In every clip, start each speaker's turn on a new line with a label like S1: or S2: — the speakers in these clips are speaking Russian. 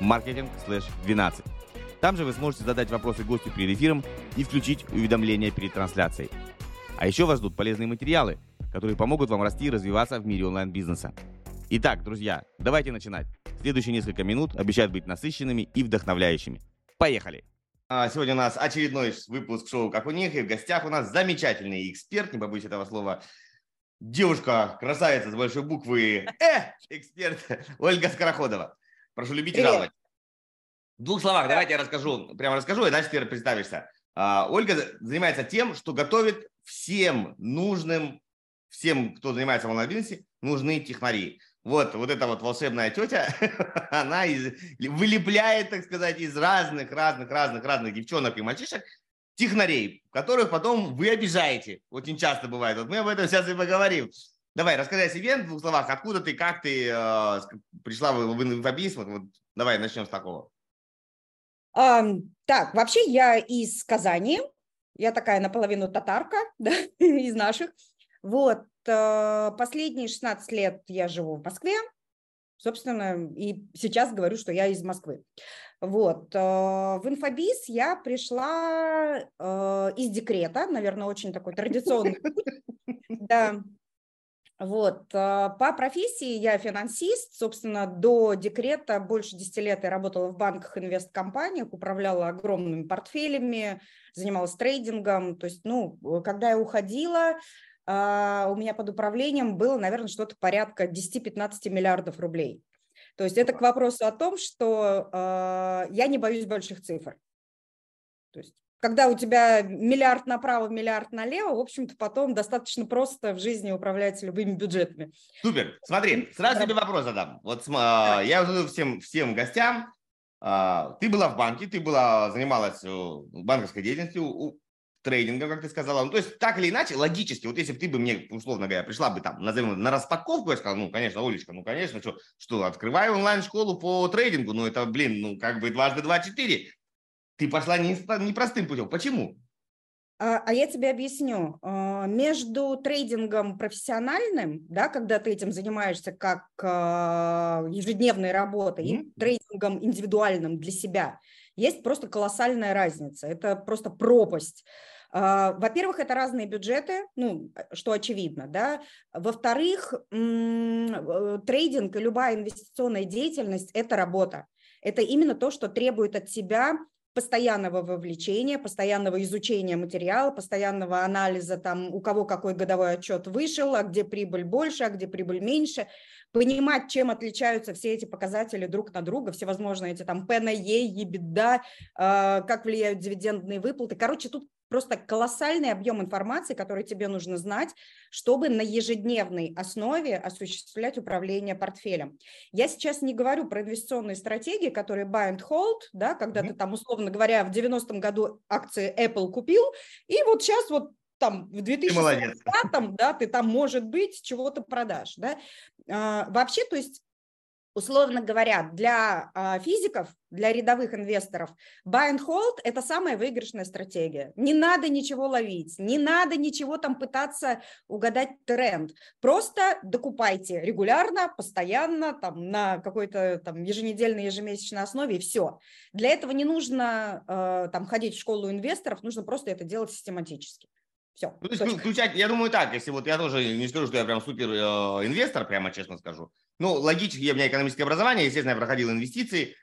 S1: marketing/12. Там же вы сможете задать вопросы гостю перед эфиром и включить уведомления перед трансляцией. А еще вас ждут полезные материалы, которые помогут вам расти и развиваться в мире онлайн-бизнеса. Итак, друзья, давайте начинать. Следующие несколько минут обещают быть насыщенными и вдохновляющими. Поехали! Сегодня у нас очередной выпуск шоу «Как у них», и в гостях у нас замечательный эксперт, не побоюсь этого слова, девушка, красавица с большой буквы «Э», эксперт Ольга Скороходова. Прошу любить и жаловать. В двух словах давайте я расскажу, прямо расскажу, и дальше ты представишься. А, Ольга занимается тем, что готовит всем нужным, всем, кто занимается в онлайн-бизнесе, нужны технари. Вот, вот эта вот волшебная тетя, она из, вылепляет, так сказать, из разных, разных, разных, разных девчонок и мальчишек технарей, которых потом вы обижаете. Очень часто бывает. Вот мы об этом сейчас и поговорим. Давай, расскажи о себе в двух словах. Откуда ты, как ты э, пришла в, в инфобиз? Вот, давай начнем с такого.
S2: А, так, вообще я из Казани. Я такая наполовину татарка, да, из наших. Вот, э, последние 16 лет я живу в Москве. Собственно, и сейчас говорю, что я из Москвы. Вот, э, в инфобиз я пришла из декрета, наверное, очень такой традиционный Да, вот. А, по профессии я финансист. Собственно, до декрета больше 10 лет я работала в банках, инвесткомпаниях, управляла огромными портфелями, занималась трейдингом. То есть, ну, когда я уходила, а, у меня под управлением было, наверное, что-то порядка 10-15 миллиардов рублей. То есть это к вопросу о том, что а, я не боюсь больших цифр. То есть когда у тебя миллиард направо, миллиард налево, в общем-то, потом достаточно просто в жизни управлять любыми бюджетами.
S1: Супер. Смотри, сразу тебе вопрос задам. Вот да. я задаю всем, всем гостям. А, ты была в банке, ты была, занималась э, банковской деятельностью, трейдингом, как ты сказала. Ну, то есть, так или иначе, логически, вот если бы ты бы мне, условно говоря, пришла бы там, назовем, на распаковку, я сказал, ну, конечно, Олечка, ну, конечно, что, что открываю онлайн-школу по трейдингу, ну, это, блин, ну, как бы дважды два четыре. Ты пошла непростым путем. Почему?
S2: А, а я тебе объясню. А, между трейдингом профессиональным, да, когда ты этим занимаешься как а, ежедневной работой, mm-hmm. и трейдингом индивидуальным для себя, есть просто колоссальная разница. Это просто пропасть. Во-первых, это разные бюджеты, ну, что очевидно, да. Во-вторых, э, трейдинг и любая инвестиционная деятельность – это работа. Это именно то, что требует от тебя постоянного вовлечения, постоянного изучения материала, постоянного анализа, там, у кого какой годовой отчет вышел, а где прибыль больше, а где прибыль меньше, понимать, чем отличаются все эти показатели друг на друга, всевозможные эти там E, EBITDA, э, как влияют дивидендные выплаты. Короче, тут просто колоссальный объем информации, который тебе нужно знать, чтобы на ежедневной основе осуществлять управление портфелем. Я сейчас не говорю про инвестиционные стратегии, которые buy and hold, да, когда mm-hmm. ты там, условно говоря, в 90-м году акции Apple купил, и вот сейчас вот там в 2020 да, ты там, может быть, чего-то продашь, да. А, вообще, то есть условно говоря, для а, физиков, для рядовых инвесторов, buy and hold – это самая выигрышная стратегия. Не надо ничего ловить, не надо ничего там пытаться угадать тренд. Просто докупайте регулярно, постоянно, там, на какой-то там еженедельной, ежемесячной основе, и все. Для этого не нужно э, там ходить в школу инвесторов, нужно просто это делать систематически. Все.
S1: Ну, то есть, включать, я думаю так, если вот я тоже не скажу, что я прям супер э, инвестор, прямо честно скажу. Ну, логически, у меня экономическое образование, естественно, я проходил инвестиции,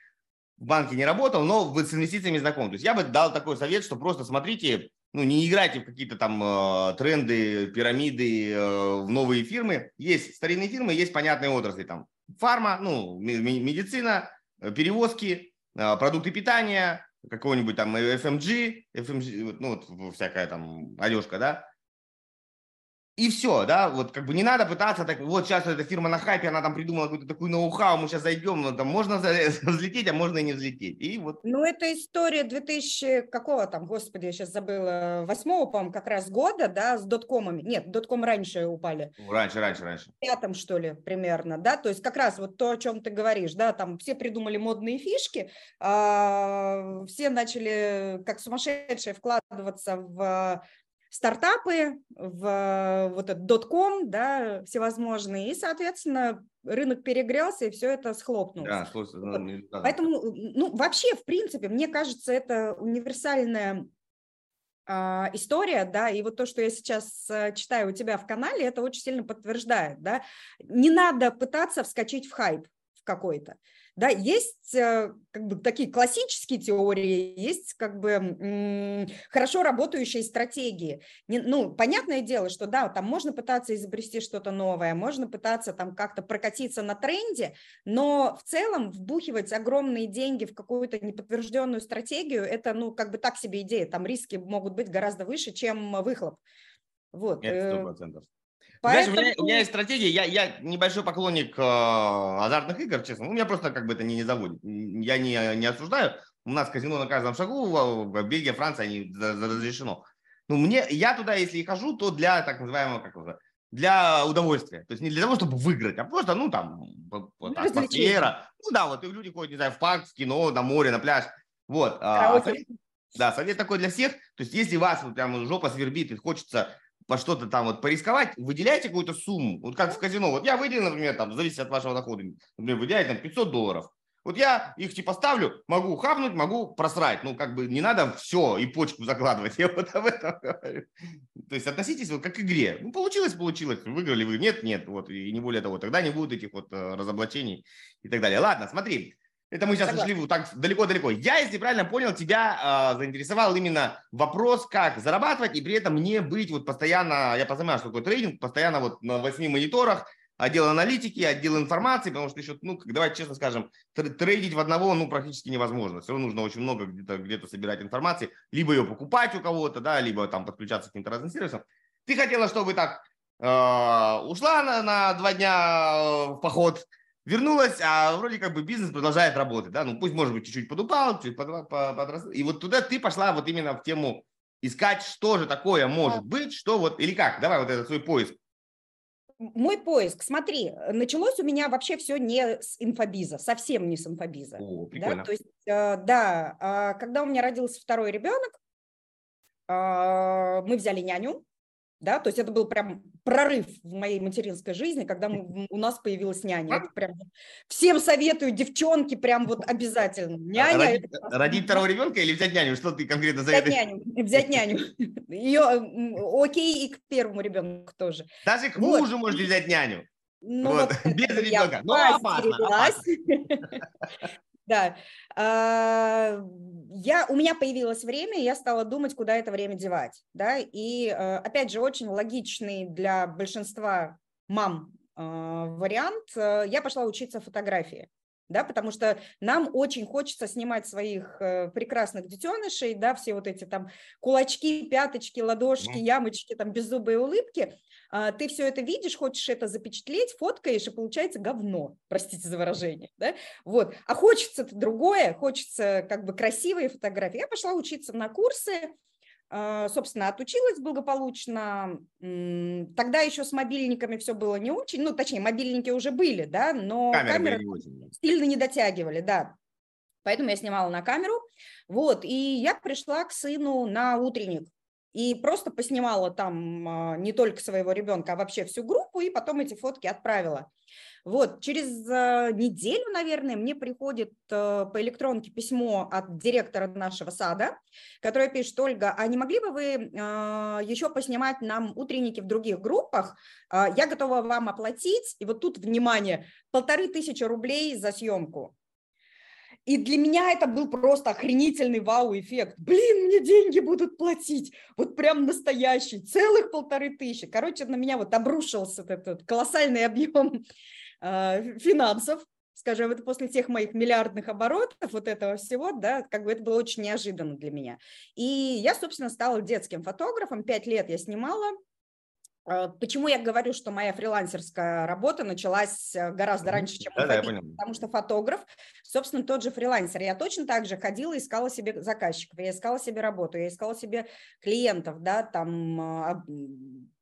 S1: в банке не работал, но с инвестициями знаком. То есть я бы дал такой совет, что просто смотрите, ну, не играйте в какие-то там э, тренды, пирамиды, э, в новые фирмы. Есть старинные фирмы, есть понятные отрасли, там, фарма, ну, медицина, э, перевозки, э, продукты питания, какого-нибудь там FMG, FMG, ну, вот всякая там одежка, да, и все, да, вот как бы не надо пытаться так, вот сейчас эта фирма на хайпе, она там придумала какую-то такую ноу-хау, мы сейчас зайдем, ну, там можно взлететь, а можно и не взлететь. И вот.
S2: Ну, это история 2000, какого там, господи, я сейчас забыла, восьмого, по-моему, как раз года, да, с доткомами. Нет, дотком раньше упали.
S1: Раньше, раньше, раньше.
S2: В пятом, что ли, примерно, да, то есть как раз вот то, о чем ты говоришь, да, там все придумали модные фишки, а, все начали как сумасшедшие вкладываться в стартапы, в вот этот дотком, да, всевозможные, и, соответственно, рынок перегрелся, и все это схлопнулось. Да, слушай, вот. ну, да. Поэтому, ну, вообще, в принципе, мне кажется, это универсальная а, история, да, и вот то, что я сейчас э, читаю у тебя в канале, это очень сильно подтверждает, да. Не надо пытаться вскочить в хайп в какой-то. Да, есть э, как бы такие классические теории, есть как бы хорошо работающие стратегии. Не, ну, понятное дело, что да, там можно пытаться изобрести что-то новое, можно пытаться там как-то прокатиться на тренде, но в целом вбухивать огромные деньги в какую-то неподтвержденную стратегию, это, ну, как бы так себе идея, там риски могут быть гораздо выше, чем выхлоп. Вот.
S1: Нет, э, сто процентов. Поэтому... Знаешь, у меня, у меня есть стратегия, я, я небольшой поклонник э, азартных игр, честно, у меня просто как бы это не, не заводит. Я не, не осуждаю, у нас казино на каждом шагу, в Бельгия, Франция, они разрешено. Ну, мне, я туда, если и хожу, то для так называемого, как это, для удовольствия. То есть не для того, чтобы выиграть, а просто, ну, там, вот, атмосфера. Ну, да, вот и люди ходят, не знаю, в парк, в кино, на море, на пляж. Вот. А, совет, да, совет такой для всех. То есть если вас вот прям жопа свербит и хочется по что-то там вот порисковать, выделяйте какую-то сумму. Вот как в казино. Вот я выделил, например, там, зависит от вашего дохода, например, выделяете там 500 долларов. Вот я их типа ставлю, могу хапнуть, могу просрать. Ну, как бы не надо все и почку закладывать. Я вот об этом говорю. То есть относитесь вот как к игре. Ну, получилось, получилось. Выиграли вы. Нет, нет. Вот, и не более того. Тогда не будет этих вот э, разоблачений и так далее. Ладно, смотри. Это мы сейчас Согласна. ушли так далеко-далеко. Я, если правильно понял, тебя э, заинтересовал именно вопрос, как зарабатывать и при этом не быть вот постоянно, я понимаю, что такое трейдинг, постоянно вот на восьми мониторах, отдел аналитики, отдел информации, потому что еще, ну, давайте честно скажем, трейдить в одного, ну, практически невозможно. Все равно нужно очень много где-то где собирать информации, либо ее покупать у кого-то, да, либо там подключаться к каким-то разным сервисам. Ты хотела, чтобы так э, ушла на, на два дня э, в поход, вернулась, а вроде как бы бизнес продолжает работать, да, ну пусть, может быть, чуть-чуть подупал, чуть подрос, и вот туда ты пошла вот именно в тему искать, что же такое может быть, что вот, или как, давай вот этот свой поиск.
S2: Мой поиск, смотри, началось у меня вообще все не с инфобиза, совсем не с инфобиза. О, прикольно. Да, то есть, э, да, а, когда у меня родился второй ребенок, а, мы взяли няню, да, то есть это был прям прорыв в моей материнской жизни, когда мы, у нас появилась няня. Это прям всем советую, девчонки, прям вот обязательно. А
S1: няня. Родить, это... родить второго ребенка или взять няню? Что ты конкретно
S2: советуешь? Взять няню. Взять няню. Ее окей и к первому ребенку тоже.
S1: Даже к мужу вот. можете взять няню. Ну, вот. Вот Без ребенка. Ну, опасно, опасно.
S2: Да. А, я, у меня появилось время, и я стала думать, куда это время девать. Да? И, э, опять же, очень логичный для большинства мам э, вариант. Э, я пошла учиться фотографии да, потому что нам очень хочется снимать своих прекрасных детенышей, да, все вот эти там кулачки, пяточки, ладошки, ямочки, там беззубые улыбки, ты все это видишь, хочешь это запечатлеть, фоткаешь, и получается говно, простите за выражение, да, вот, а хочется-то другое, хочется как бы красивые фотографии. Я пошла учиться на курсы, а, собственно, отучилась благополучно. Тогда еще с мобильниками все было не очень, ну, точнее, мобильники уже были, да, но камеры, камеры не сильно не дотягивали, да. Поэтому я снимала на камеру, вот, и я пришла к сыну на утренник, и просто поснимала там а, не только своего ребенка, а вообще всю группу, и потом эти фотки отправила. Вот, через а, неделю, наверное, мне приходит а, по электронке письмо от директора нашего сада, которое пишет, Ольга, а не могли бы вы еще поснимать нам утренники в других группах? Я готова вам оплатить, и вот тут, внимание, полторы тысячи рублей за съемку. И для меня это был просто охренительный вау-эффект. Блин, мне деньги будут платить. Вот прям настоящий. Целых полторы тысячи. Короче, на меня вот обрушился этот колоссальный объем э, финансов скажем, это после тех моих миллиардных оборотов, вот этого всего, да, как бы это было очень неожиданно для меня. И я, собственно, стала детским фотографом, пять лет я снимала, почему я говорю, что моя фрилансерская работа началась э, гораздо раньше, чем да, да, потому что фотограф, собственно, тот же фрилансер. Я точно так же ходила, искала себе заказчиков, я искала себе работу, я искала себе клиентов, да, там а,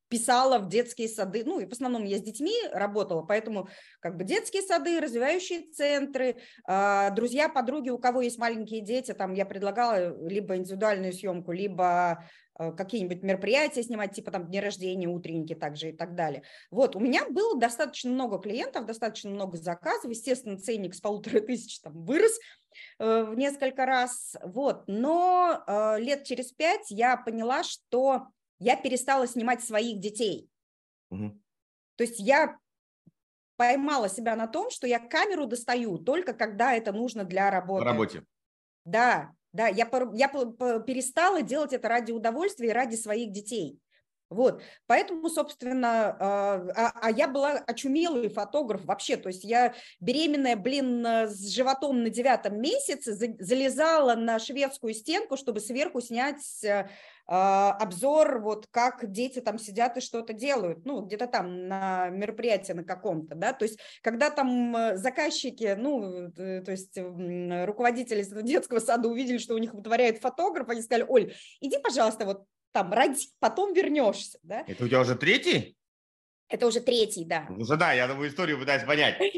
S2: писала в детские сады, ну, и в основном я с детьми работала, поэтому как бы детские сады, развивающие центры, а, друзья, подруги, у кого есть маленькие дети, там я предлагала либо индивидуальную съемку, либо а, какие-нибудь мероприятия снимать, типа там дни рождения, утренники также и так далее. Вот, у меня было достаточно много клиентов, достаточно много заказов, естественно, ценник с полутора тысяч там вырос э, в несколько раз, вот, но э, лет через пять я поняла, что я перестала снимать своих детей. Угу. То есть я поймала себя на том, что я камеру достаю только когда это нужно для работы.
S1: На работе.
S2: Да, да, я, я перестала делать это ради удовольствия и ради своих детей. Вот, поэтому, собственно, а, а, а я была очумелый фотограф вообще, то есть я беременная, блин, с животом на девятом месяце залезала на шведскую стенку, чтобы сверху снять а, обзор, вот как дети там сидят и что-то делают, ну, где-то там на мероприятии на каком-то, да, то есть когда там э, заказчики, ну, э, то есть руководители детского сада увидели, что у них вытворяет фотограф, они сказали, Оль, иди, пожалуйста, вот там роди, потом вернешься. Да?
S1: Это у тебя уже третий?
S2: Это уже третий, да.
S1: Ну, да, я думаю, историю пытаюсь понять.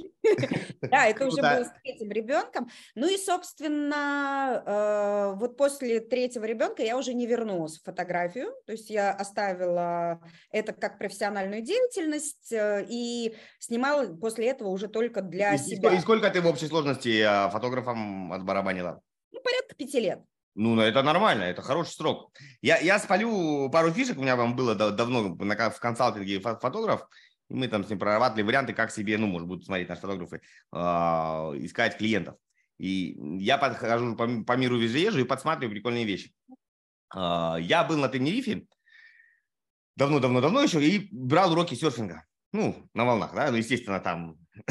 S2: Да, это уже было с третьим ребенком. Ну и, собственно, э, вот после третьего ребенка я уже не вернулась в фотографию, то есть я оставила это как профессиональную деятельность э, и снимала после этого уже только для себя.
S1: И сколько ты в общей сложности э, фотографом отбарабанила?
S2: Ну, порядка пяти лет.
S1: Ну, это нормально, это хороший срок. Я, я спалю пару фишек, у меня вам было давно в консалтинге фотограф, и мы там с ним прорабатывали варианты, как себе, ну, может быть, смотреть наши фотографы, э, искать клиентов. И я подхожу по, по миру везде и подсматриваю прикольные вещи. Э, я был на Тенерифе давно-давно-давно еще и брал уроки серфинга. Ну, на волнах, да, ну, естественно, там,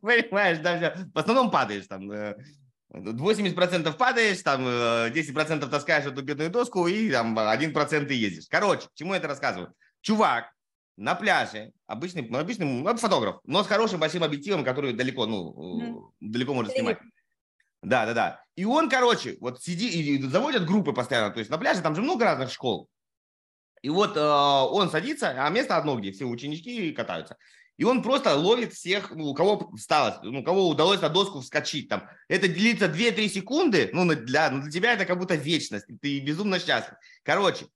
S1: понимаешь, да, в основном падаешь там, э, 80% падаешь, там 10% э, таскаешь эту бедную доску и там 1% ты ездишь. Короче, к чему я это рассказываю? Чувак на пляже, обычный, ну, обычный ну, фотограф, но с хорошим большим объективом, который далеко, ну, mm. далеко может снимать. Да, да, да. И он, короче, вот сидит, и заводят группы постоянно, то есть на пляже там же много разных школ. И вот э, он садится, а место одно, где все ученички катаются. И он просто ловит всех, ну, у кого встало, ну, у кого удалось на доску вскочить. Там. Это длится 2-3 секунды, ну, для, ну, для тебя это как будто вечность, ты безумно счастлив. Короче,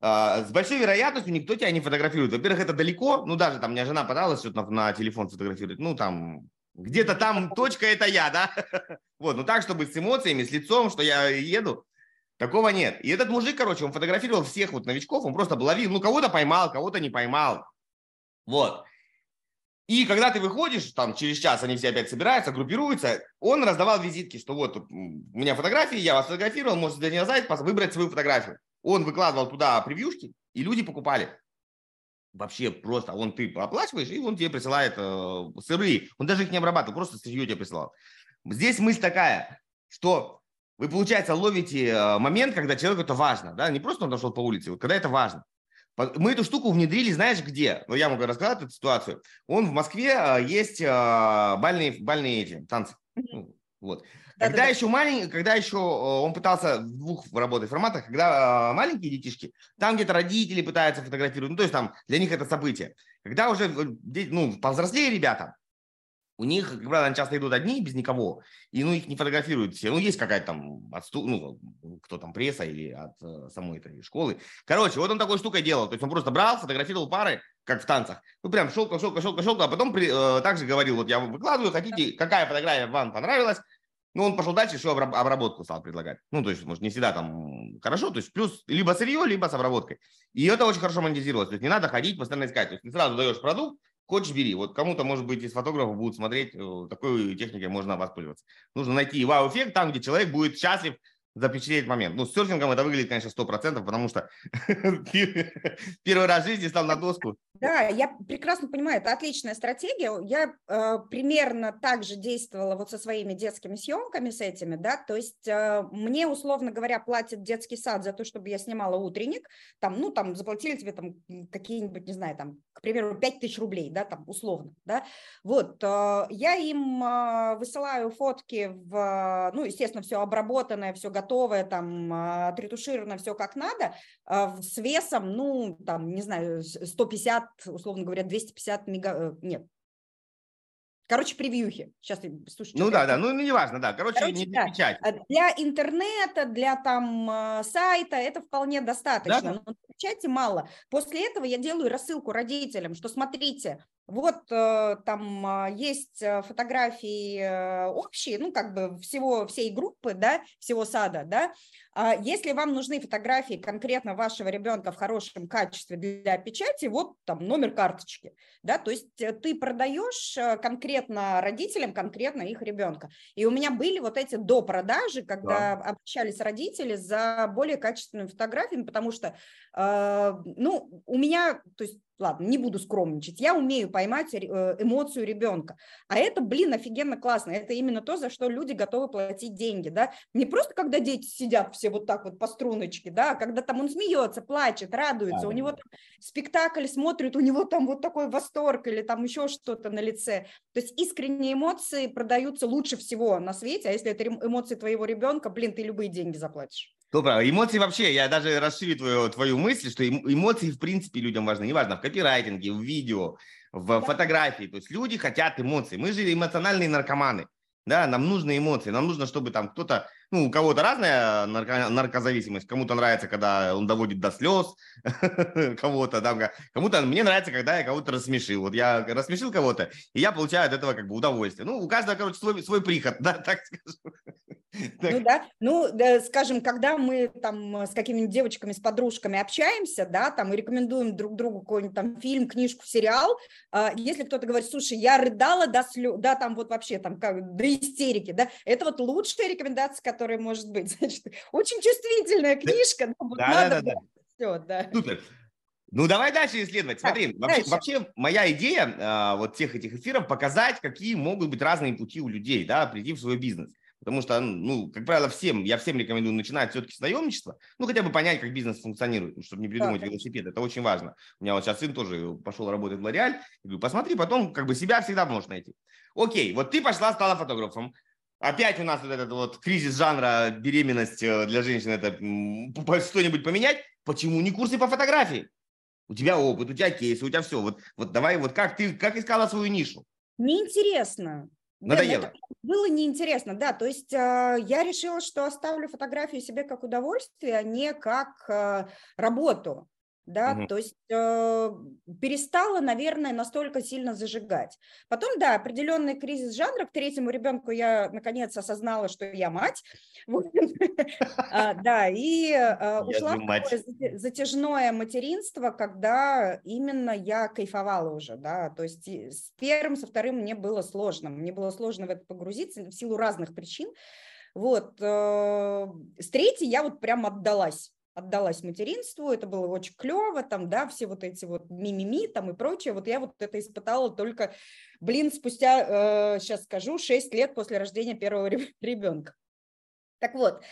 S1: э, с большой вероятностью никто тебя не фотографирует. Во-первых, это далеко, ну, даже там, меня жена пыталась что-то на, на телефон фотографировать, ну, там, где-то там точка это я, да? Вот, ну так, чтобы с эмоциями, с лицом, что я еду, такого нет. И этот мужик, короче, он фотографировал всех вот новичков, он просто ловил, ну, кого-то поймал, кого-то не поймал. Вот. И когда ты выходишь, там через час они все опять собираются, группируются, он раздавал визитки, что вот у меня фотографии, я вас фотографировал, можете для сайт выбрать свою фотографию. Он выкладывал туда превьюшки, и люди покупали. Вообще просто, он ты оплачиваешь, и он тебе присылает э, сырые. Он даже их не обрабатывал, просто сырье тебе присылал. Здесь мысль такая, что вы, получается, ловите э, момент, когда человеку это важно, да, не просто он дошел по улице, вот когда это важно. Мы эту штуку внедрили, знаешь, где? Ну, я могу рассказать эту ситуацию. Он в Москве а, есть а, бальные, бальные эти, танцы. Ну, вот. Да, когда да, еще маленький, когда еще он пытался в двух работать форматах, когда а, маленькие детишки, там где-то родители пытаются фотографировать, ну, то есть там для них это событие. Когда уже, э, ну, повзрослее ребята, у них, как правило, они часто идут одни, без никого, и ну, их не фотографируют все. Ну, есть какая-то там, отсту... ну, кто там, пресса или от э, самой этой школы. Короче, вот он такой штукой делал. То есть он просто брал, фотографировал пары, как в танцах. Ну, прям шелка, шелка, шелка, шелка, а потом при, э, также говорил, вот я выкладываю, хотите, какая фотография вам понравилась, ну, он пошел дальше, еще обработку стал предлагать. Ну, то есть, может, не всегда там хорошо, то есть плюс либо сырье, либо с обработкой. И это очень хорошо монетизировалось. То есть не надо ходить, постоянно искать. То есть ты сразу даешь продукт, Хочешь, бери. Вот кому-то, может быть, из фотографов будут смотреть, э, такой техникой можно воспользоваться. Нужно найти вау-эффект там, где человек будет счастлив запечатлеть момент. Ну, с серфингом это выглядит, конечно, сто процентов, потому что первый раз в жизни стал на доску.
S2: Да, я прекрасно понимаю, это отличная стратегия. Я э, примерно так же действовала вот со своими детскими съемками, с этими, да, то есть э, мне, условно говоря, платит детский сад за то, чтобы я снимала утренник, там, ну, там, заплатили тебе там какие-нибудь, не знаю, там, к примеру, 5 тысяч рублей, да, там, условно, да, вот, э, я им э, высылаю фотки в, ну, естественно, все обработанное, все готовое, готовое, там, а, отретушировано все как надо, а, с весом, ну, там, не знаю, 150, условно говоря, 250 мега... Э, нет, Короче, превьюхи. Сейчас,
S1: слушайте. Ну да, да, ну не важно, да. Короче, Короче не для печать. А
S2: для интернета, для там сайта это вполне достаточно. Да? Но печати мало. После этого я делаю рассылку родителям, что смотрите, вот э, там а, есть э, фотографии э, общие, ну, как бы всего, всей группы, да, всего сада, да. А если вам нужны фотографии конкретно вашего ребенка в хорошем качестве для печати, вот там номер карточки, да, то есть ты продаешь конкретно родителям, конкретно их ребенка. И у меня были вот эти до продажи, когда да. обращались родители за более качественными фотографиями, потому что, ну, у меня, то есть ладно, не буду скромничать, я умею поймать э, эмоцию ребенка. А это, блин, офигенно классно. Это именно то, за что люди готовы платить деньги, да. Не просто, когда дети сидят все вот так вот по струночке, да, а когда там он смеется, плачет, радуется, да, у него там спектакль смотрит, у него там вот такой восторг или там еще что-то на лице. То есть искренние эмоции продаются лучше всего на свете, а если это эмоции твоего ребенка, блин, ты любые деньги заплатишь.
S1: Правда. Эмоции вообще, я даже расширю твою, твою мысль, что эмоции в принципе людям важны. Неважно, в копирайтинге, в видео, в фотографии. То есть люди хотят эмоций. Мы же эмоциональные наркоманы. Да, нам нужны эмоции, нам нужно, чтобы там кто-то, ну, у кого-то разная нарко, наркозависимость, кому-то нравится, когда он доводит до слез, кого-то, да, кому-то, мне нравится, когда я кого-то рассмешил. Вот я рассмешил кого-то, и я получаю от этого как бы удовольствие. Ну, у каждого, короче, свой, свой приход, да, так скажем.
S2: Ну да, ну, да, скажем, когда мы там с какими-нибудь девочками, с подружками общаемся, да, там и рекомендуем друг другу какой-нибудь там фильм, книжку, сериал, э, если кто-то говорит, слушай, я рыдала до слез, да, там вот вообще там как, до истерики, да, это вот лучшая рекомендация, которая может быть, значит, очень чувствительная книжка, да, вот да, да, да, да. Все, да.
S1: Супер. Ну, давай дальше исследовать. Смотри, так, вообще, вообще моя идея а, вот всех этих эфиров показать, какие могут быть разные пути у людей, да, прийти в свой бизнес. Потому что, ну, как правило, всем, я всем рекомендую начинать все-таки с наемничества, ну, хотя бы понять, как бизнес функционирует, чтобы не придумать да. велосипед. Это очень важно. У меня вот сейчас сын тоже пошел работать в Лореаль. говорю, посмотри, потом как бы себя всегда можешь найти. Окей, вот ты пошла, стала фотографом. Опять у нас вот этот вот кризис жанра, беременность э, для женщин, это что-нибудь поменять. Почему не курсы по фотографии? У тебя опыт, у тебя кейсы, у тебя все. Вот, вот давай, вот как ты, как искала свою нишу?
S2: Неинтересно.
S1: Надоело. Это
S2: было неинтересно, да. То есть э, я решила, что оставлю фотографию себе как удовольствие, а не как э, работу да, угу. то есть э, перестала, наверное, настолько сильно зажигать. Потом, да, определенный кризис жанра, к третьему ребенку я наконец осознала, что я мать, а, да, и э, ушла в затяжное материнство, когда именно я кайфовала уже, да, то есть с первым, со вторым мне было сложно, мне было сложно в это погрузиться в силу разных причин, вот, э, с третьей я вот прям отдалась, отдалась материнству, это было очень клево, там, да, все вот эти вот мимими там и прочее, вот я вот это испытала только, блин, спустя, э, сейчас скажу, 6 лет после рождения первого ребенка. Так вот,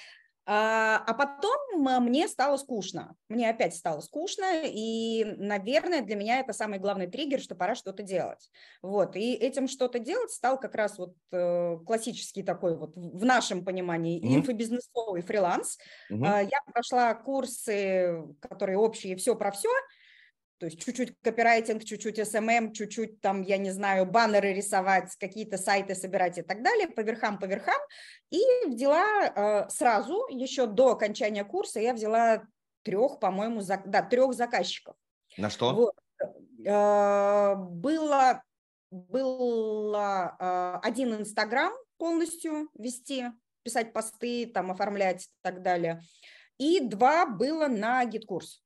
S2: а, а потом мне стало скучно, мне опять стало скучно, и, наверное, для меня это самый главный триггер, что пора что-то делать. Вот, и этим что-то делать стал как раз вот э, классический такой вот в нашем понимании mm-hmm. инфобизнесовый фриланс. Mm-hmm. Я прошла курсы, которые общие, все про все, то есть чуть-чуть копирайтинг, чуть-чуть SMM, чуть-чуть там, я не знаю, баннеры рисовать, какие-то сайты собирать и так далее, по верхам, по верхам. И взяла э, сразу, еще до окончания курса, я взяла трех, по-моему, за, да, трех заказчиков.
S1: На что? Вот.
S2: Э, было, было э, один Инстаграм полностью вести, писать посты, там, оформлять и так далее. И два было на GetCourse.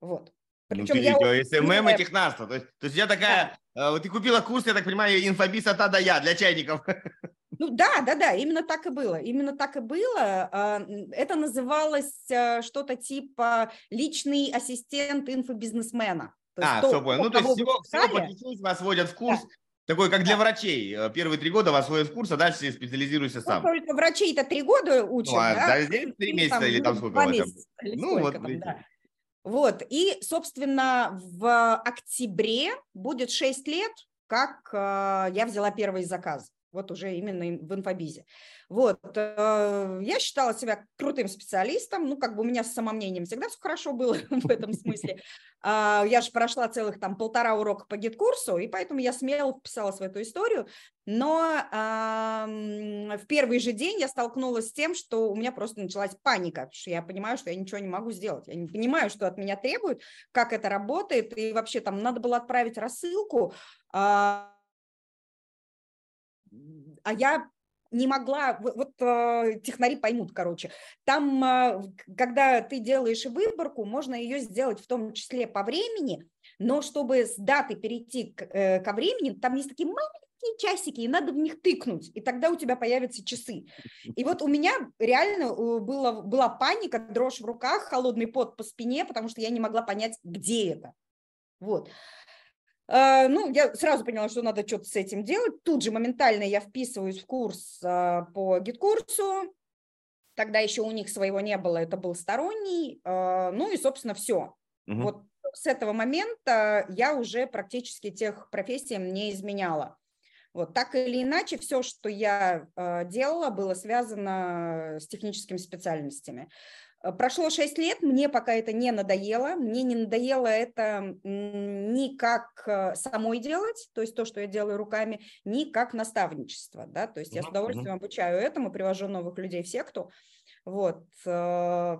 S2: Вот.
S1: Причем ну, я видео, СММ и технарство. То есть, то есть я такая, да. э, ты купила курс, я так понимаю, инфобиз от А до Я для чайников.
S2: Ну да, да, да, именно так и было. Именно так и было. А, это называлось э, что-то типа личный ассистент инфобизнесмена.
S1: а, все понял. Ну, то есть всего, всего по чуть-чуть вас вводят в курс, да. Такой, как для врачей. Э, первые три года вас вводят в курс, а дальше специализируйся сам.
S2: Ну, только врачей-то три года учат, ну, а,
S1: да? Здесь три месяца там, или там сколько? Два месяца,
S2: или ну, вот, там, да. Вот, и, собственно, в октябре будет шесть лет, как э, я взяла первый заказ вот уже именно в инфобизе. Вот, э, я считала себя крутым специалистом, ну, как бы у меня с самомнением всегда все хорошо было в этом смысле. А, я же прошла целых там полтора урока по GetCourse, и поэтому я смело вписалась в эту историю, но в первый же день я столкнулась с тем, что у меня просто началась паника, что я понимаю, что я ничего не могу сделать, я не понимаю, что от меня требуют, как это работает, и вообще там надо было отправить рассылку, а, я не могла, вот э, технари поймут, короче, там, э, когда ты делаешь выборку, можно ее сделать в том числе по времени, но чтобы с даты перейти к, э, ко времени, там есть такие маленькие часики, и надо в них тыкнуть, и тогда у тебя появятся часы. И вот у меня реально было, была паника, дрожь в руках, холодный пот по спине, потому что я не могла понять, где это. Вот. А, ну, я сразу поняла, что надо что-то с этим делать. Тут же моментально я вписываюсь в курс а, по GetCourse. Тогда еще у них своего не было, это был сторонний. А, ну и, собственно, все. Угу. Вот с этого момента я уже практически техпрофессиям не изменяла. Вот так или иначе, все, что я делала, было связано с техническими специальностями. Э, прошло 6 лет, мне пока это не надоело. Мне не надоело это ни как э, самой делать, то есть то, что я делаю руками, ни как наставничество. Да? То есть я с удовольствием обучаю этому, привожу новых людей в секту. Вот. Э.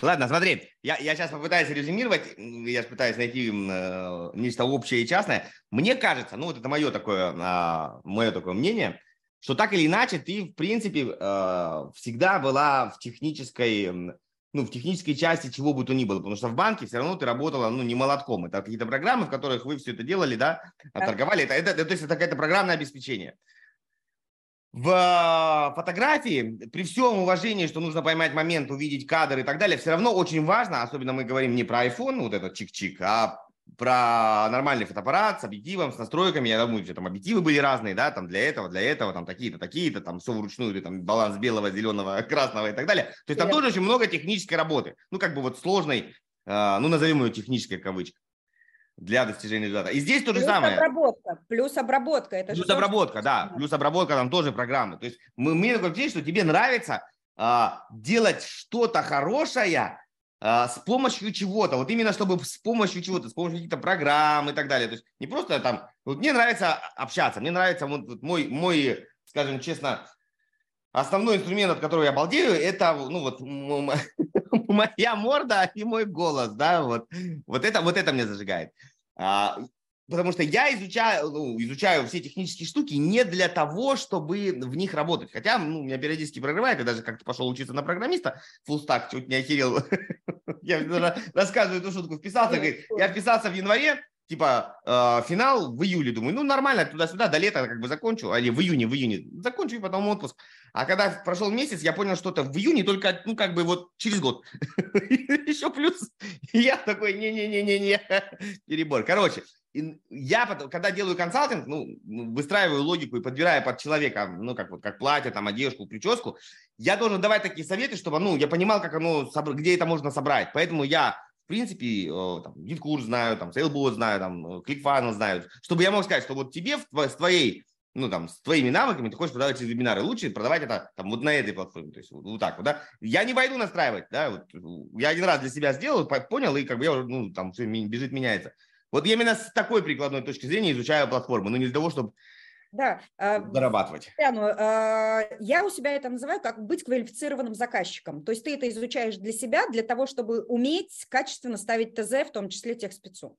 S1: Ладно, смотри, я, я сейчас попытаюсь резюмировать, я пытаюсь найти э, нечто общее и частное. Мне кажется, ну вот это мое такое, э, мое такое мнение – что так или иначе ты, в принципе, э, всегда была в технической, ну, в технической части чего бы то ни было, потому что в банке все равно ты работала, ну, не молотком. Это какие-то программы, в которых вы все это делали, да, торговали. Это, это, то есть это какое-то программное обеспечение. В э, фотографии, при всем уважении, что нужно поймать момент, увидеть кадр и так далее, все равно очень важно, особенно мы говорим не про iPhone, вот этот чик-чик, а про нормальный фотоаппарат с объективом, с настройками. Я думаю, что там объективы были разные, да, там для этого, для этого, там такие-то, такие-то, там все вручную, или там баланс белого, зеленого, красного и так далее. То есть там тоже очень много технической работы. Ну, как бы вот сложной, э, ну, назовем ее технической кавычкой для достижения результата. И здесь то же
S2: плюс
S1: самое.
S2: Обработка, плюс обработка. Это
S1: плюс обработка, тоже... да. Плюс обработка там тоже программы. То есть мы, мне такое впечатление, что тебе нравится а, делать что-то хорошее, а, с помощью чего-то, вот именно чтобы с помощью чего-то, с помощью каких-то программ и так далее. То есть не просто там, вот мне нравится общаться, мне нравится вот, вот мой, мой, скажем честно, основной инструмент, от которого я балдею, это, ну вот, моя морда и мой голос, да, вот, вот это, вот это мне зажигает. А, потому что я изучаю, ну, изучаю все технические штуки не для того, чтобы в них работать. Хотя ну, меня периодически прорывает, я даже как-то пошел учиться на программиста, фулстак, чуть не охерел. Я рассказываю эту шутку, вписался, говорит, я вписался в январе, типа э, финал в июле, думаю, ну нормально, туда-сюда, до лета как бы закончу, или в июне, в июне, закончу и потом отпуск. А когда прошел месяц, я понял, что это в июне только, ну как бы вот через год. Еще плюс, я такой, не-не-не-не-не, перебор. Короче, я, когда делаю консалтинг, ну, выстраиваю логику и подбираю под человека, ну, как вот, как платье, там, одежку, прическу, я должен давать такие советы, чтобы, ну, я понимал, как оно, где это можно собрать. Поэтому я, в принципе, э, там, GitKurs знаю, там, Salesbot знаю, там, ClickFunnels знаю, чтобы я мог сказать, что вот тебе с твоей ну, там, с твоими навыками ты хочешь продавать через вебинары, лучше продавать это там вот на этой платформе, то есть вот, вот так вот, да. Я не пойду настраивать, да, вот, я один раз для себя сделал, понял, и как бы я уже, ну, там, все бежит, меняется. Вот я именно с такой прикладной точки зрения изучаю платформу, но не для того, чтобы
S2: да.
S1: А, зарабатывать.
S2: Ну, а, я у себя это называю как быть квалифицированным заказчиком. То есть ты это изучаешь для себя, для того, чтобы уметь качественно ставить ТЗ, в том числе тех спецу.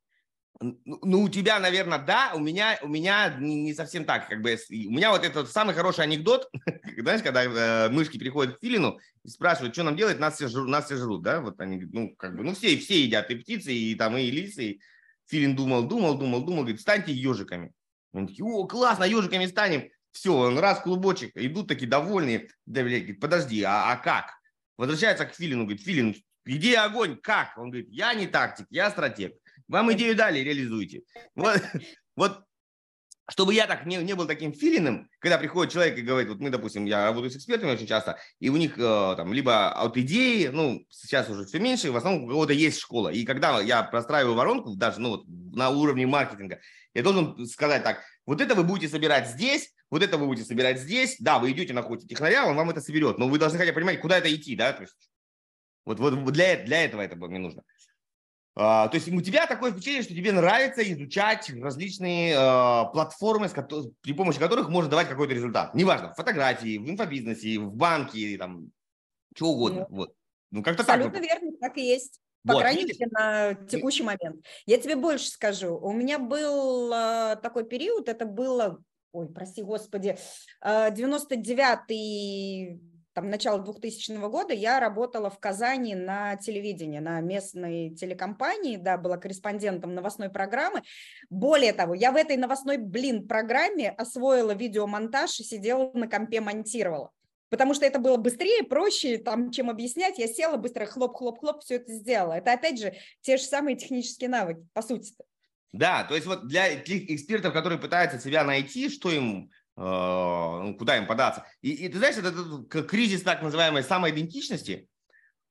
S1: Ну, ну, у тебя, наверное, да, у меня, у меня не совсем так. Как бы, у меня вот этот самый хороший анекдот, знаешь, когда э, мышки приходят к филину и спрашивают, что нам делать, нас все, жрут, нас все жрут, да, вот они, ну, как бы, ну, все, все едят, и птицы, и там, и лисы, и Филин думал, думал, думал, думал, говорит, станьте ежиками. Он такие, о, классно, ежиками станем. Все, он раз клубочек, идут такие довольные. Да, блядь, говорит, подожди, а, а как? Возвращается к Филину, говорит, Филин, где огонь? Как? Он говорит, я не тактик, я стратег. Вам идею дали, реализуйте. Вот, вот чтобы я так не, не был таким филиным, когда приходит человек и говорит, вот мы, допустим, я работаю с экспертами очень часто, и у них э, там либо от идеи, ну, сейчас уже все меньше, в основном у кого-то есть школа. И когда я простраиваю воронку, даже ну, вот, на уровне маркетинга, я должен сказать так, вот это вы будете собирать здесь, вот это вы будете собирать здесь, да, вы идете, находите технаря, он вам это соберет, но вы должны хотя бы понимать, куда это идти, да, то есть вот, вот для, для этого это мне нужно. А, то есть у тебя такое впечатление, что тебе нравится изучать различные э, платформы, ко- при помощи которых можно давать какой-то результат. Неважно, в фотографии, в инфобизнесе, в банке, там, что угодно. Ну, вот.
S2: ну как-то Абсолютно так. верно, так и есть. По вот, крайней мере, на текущий момент. Я тебе больше скажу. У меня был э, такой период, это было, ой, прости господи, э, 99-й там, начала 2000 года я работала в Казани на телевидении, на местной телекомпании, да, была корреспондентом новостной программы. Более того, я в этой новостной, блин, программе освоила видеомонтаж и сидела на компе монтировала. Потому что это было быстрее, проще, там, чем объяснять. Я села быстро, хлоп-хлоп-хлоп, все это сделала. Это, опять же, те же самые технические навыки, по сути. -то.
S1: Да, то есть вот для тех экспертов, которые пытаются себя найти, что им куда им податься. И, и ты знаешь, этот, этот кризис так называемой самоидентичности,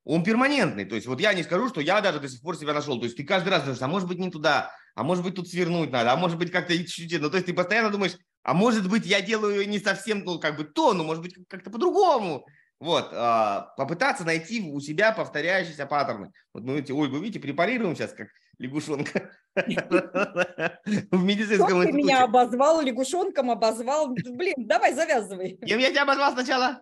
S1: он перманентный. То есть вот я не скажу, что я даже до сих пор себя нашел. То есть ты каждый раз думаешь, а может быть не туда, а может быть тут свернуть надо, а может быть как-то чуть-чуть. Ну то есть ты постоянно думаешь, а может быть я делаю не совсем ну, как бы то, но может быть как-то по-другому. Вот, а, попытаться найти у себя повторяющиеся паттерны. Вот мы эти, ой, вы видите, препарируем сейчас как лягушонка.
S2: В медицинском институте. Ты меня обозвал, лягушонком обозвал. Блин, давай завязывай.
S1: Кем я тебя обозвал сначала?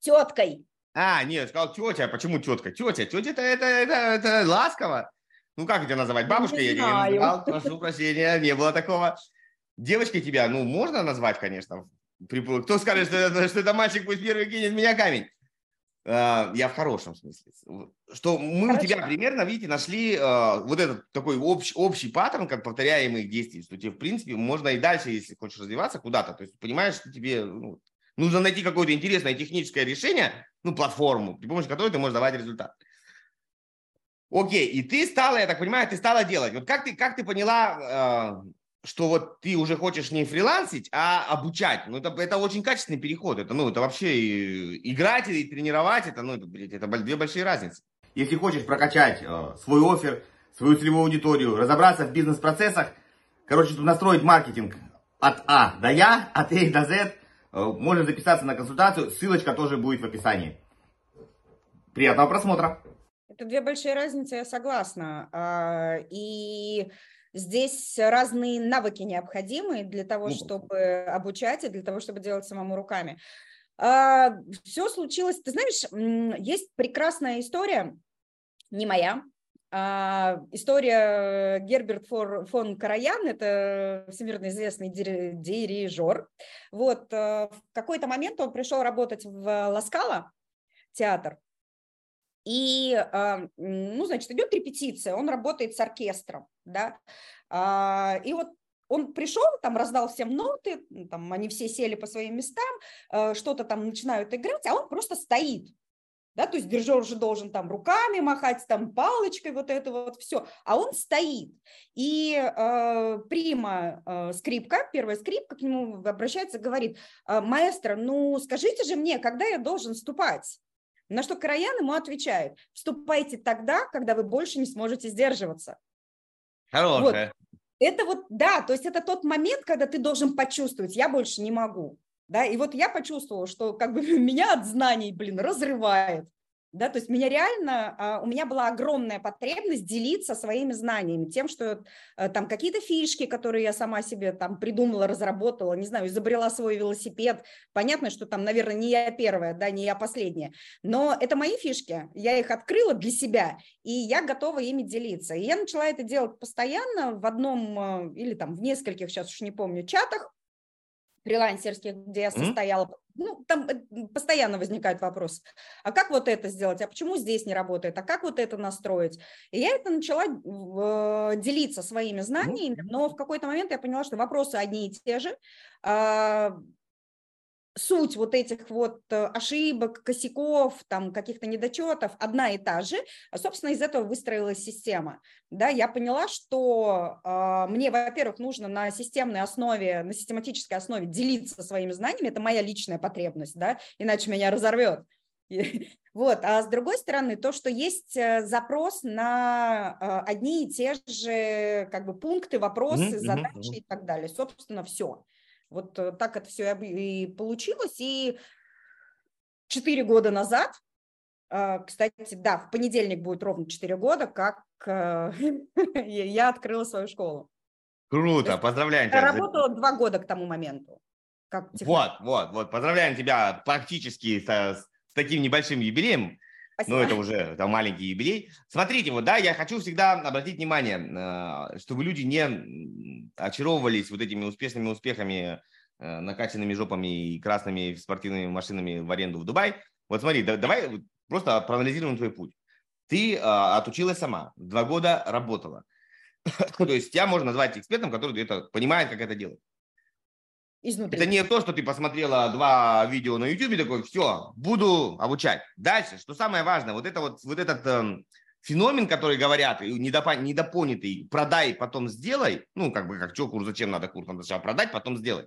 S2: Теткой.
S1: А, нет, сказал тетя. А почему тетка? Тетя. Тетя это, это, это, это ласково. Ну, как тебя называть? Бабушка я не называл. Прошу прощения, не было такого. Девочкой тебя, ну, можно назвать, конечно. Кто скажет, что это, что это мальчик пусть первый кинет меня камень? А, я в хорошем смысле. Что мы Хорошо. у тебя примерно, видите, нашли uh, вот этот такой общий, общий паттерн, как повторяемых действий, что тебе, в принципе, можно и дальше, если хочешь развиваться куда-то, то есть понимаешь, что тебе ну, нужно найти какое-то интересное техническое решение, ну, платформу, при помощи которой ты можешь давать результат. Окей, и ты стала, я так понимаю, ты стала делать. Вот как ты, как ты поняла, uh, что вот ты уже хочешь не фрилансить, а обучать. Ну, это, это очень качественный переход. Это, ну, это вообще играть и тренировать, это, ну, это, это две большие разницы. Если хочешь прокачать э, свой офер, свою целевую аудиторию, разобраться в бизнес-процессах, короче, тут настроить маркетинг от А до Я, от А до З, э, можно записаться на консультацию, ссылочка тоже будет в описании. Приятного просмотра!
S2: Это две большие разницы, я согласна. А, и Здесь разные навыки необходимы для того, чтобы обучать и для того, чтобы делать самому руками. А, Все случилось, ты знаешь, есть прекрасная история, не моя, а, история Герберт фон Караян, это всемирно известный дирижер. Вот, э, в какой-то момент он пришел работать в Ласкала театр, и, а, ну, значит, идет репетиция, он работает с оркестром, да, а, и вот он пришел, там раздал всем ноты, там они все сели по своим местам, э, что-то там начинают играть, а он просто стоит, да, то есть дирижер уже должен там руками махать, там палочкой, вот это вот все, а он стоит. И э, прима э, скрипка, первая скрипка к нему обращается, говорит, «Э, маэстро, ну скажите же мне, когда я должен вступать? На что Караян ему отвечает, вступайте тогда, когда вы больше не сможете сдерживаться.
S1: Хорошая.
S2: Вот. Это вот, да, то есть это тот момент, когда ты должен почувствовать, я больше не могу. Да, и вот я почувствовала, что как бы меня от знаний, блин, разрывает да, то есть меня реально, а, у меня была огромная потребность делиться своими знаниями, тем, что э, там какие-то фишки, которые я сама себе там придумала, разработала, не знаю, изобрела свой велосипед, понятно, что там, наверное, не я первая, да, не я последняя, но это мои фишки, я их открыла для себя, и я готова ими делиться, и я начала это делать постоянно в одном э, или там в нескольких, сейчас уж не помню, чатах, фрилансерских, где я состояла, ну, там э, постоянно возникает вопрос, а как вот это сделать, а почему здесь не работает, а как вот это настроить? И я это начала э, делиться своими знаниями, но в какой-то момент я поняла, что вопросы одни и те же, а, суть вот этих вот э, ошибок, косяков, там каких-то недочетов одна и та же, а, собственно, из этого выстроилась система. Да, я поняла, что э, мне, во-первых, нужно на системной основе, на систематической основе делиться своими знаниями, это моя личная потребность, да, иначе меня разорвет. Вот, а с другой стороны, то, что есть э, запрос на э, одни и те же как бы пункты, вопросы, задачи и так далее, собственно, все. Вот э, так это все и получилось. И четыре года назад, а, кстати, да, в понедельник будет ровно четыре года, как э, я открыла свою школу.
S1: Круто, поздравляем тебя.
S2: Я работала два года к тому моменту.
S1: Как вот, вот, вот, поздравляем тебя практически с, с таким небольшим юбилеем. Спасибо. Ну, это уже там, маленький юбилей. Смотрите, вот, да, я хочу всегда обратить внимание, э, чтобы люди не очаровывались вот этими успешными успехами, э, накачанными жопами и красными спортивными машинами в аренду в Дубай. Вот смотри, давай просто проанализируем твой путь. Ты э, отучилась сама, два года работала. То есть тебя можно назвать экспертом, который это понимает, как это делать изнутри. Это не то, что ты посмотрела два видео на YouTube такой, все, буду обучать. Дальше, что самое важное, вот это вот, вот этот э, феномен, который говорят, недопо, недопонятый, продай, потом сделай, ну, как бы, как что, курс, зачем надо курс, надо сначала продать, потом сделай.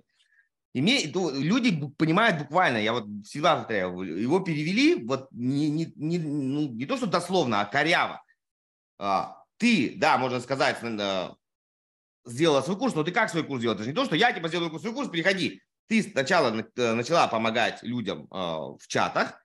S1: Име, люди понимают буквально, я вот всегда повторяю, его перевели вот не, не, не, ну, не то, что дословно, а коряво. А, ты, да, можно сказать, э, сделала свой курс, но ты как свой курс делал? Это же не то, что я типа сделаю свой курс, переходи. Ты сначала э, начала помогать людям э, в чатах,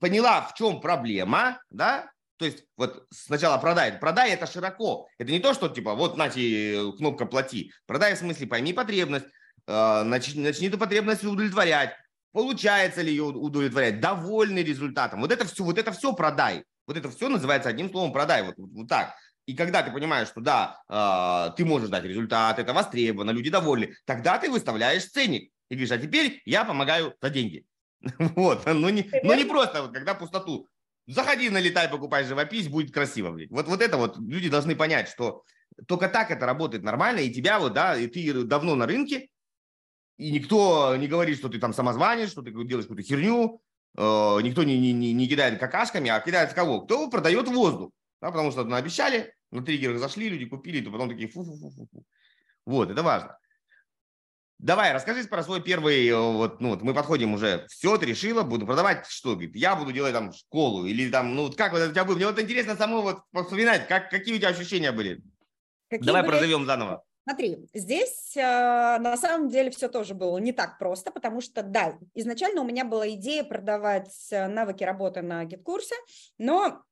S1: поняла, в чем проблема, да, то есть вот сначала продай. Продай это широко. Это не то, что типа вот нате кнопка плати. Продай в смысле пойми потребность, э, начни, начни эту потребность удовлетворять. Получается ли ее удовлетворять? Довольный результатом. Вот это все, вот это все продай. Вот это все называется одним словом продай. Вот, вот, вот так. И когда ты понимаешь, что да, э, ты можешь дать результат, это востребовано, люди довольны, тогда ты выставляешь ценник и говоришь, а теперь я помогаю за деньги. Вот, но не, но не просто, вот, когда пустоту. Заходи, налетай, покупай живопись, будет красиво. Вот, вот это вот люди должны понять, что только так это работает нормально, и тебя вот, да, и ты давно на рынке, и никто не говорит, что ты там самозванец, что ты делаешь какую-то херню, э, никто не, не, не, не кидает какашками, а кидает кого? Кто продает воздух. Да, потому что обещали, на триггерах зашли, люди купили, то потом такие фу-фу-фу-фу. Вот, это важно. Давай, расскажи про свой первый, э, вот, ну, вот мы подходим уже, все, ты решила, буду продавать, что, говорит, я буду делать там школу, или там, ну, как вот это у тебя было, мне вот интересно само вот вспоминать, как, какие у тебя ощущения были? Какие Давай были... проживем заново.
S2: Смотри, здесь э, на самом деле все тоже было не так просто, потому что, да, изначально у меня была идея продавать э, навыки работы на гид-курсе, но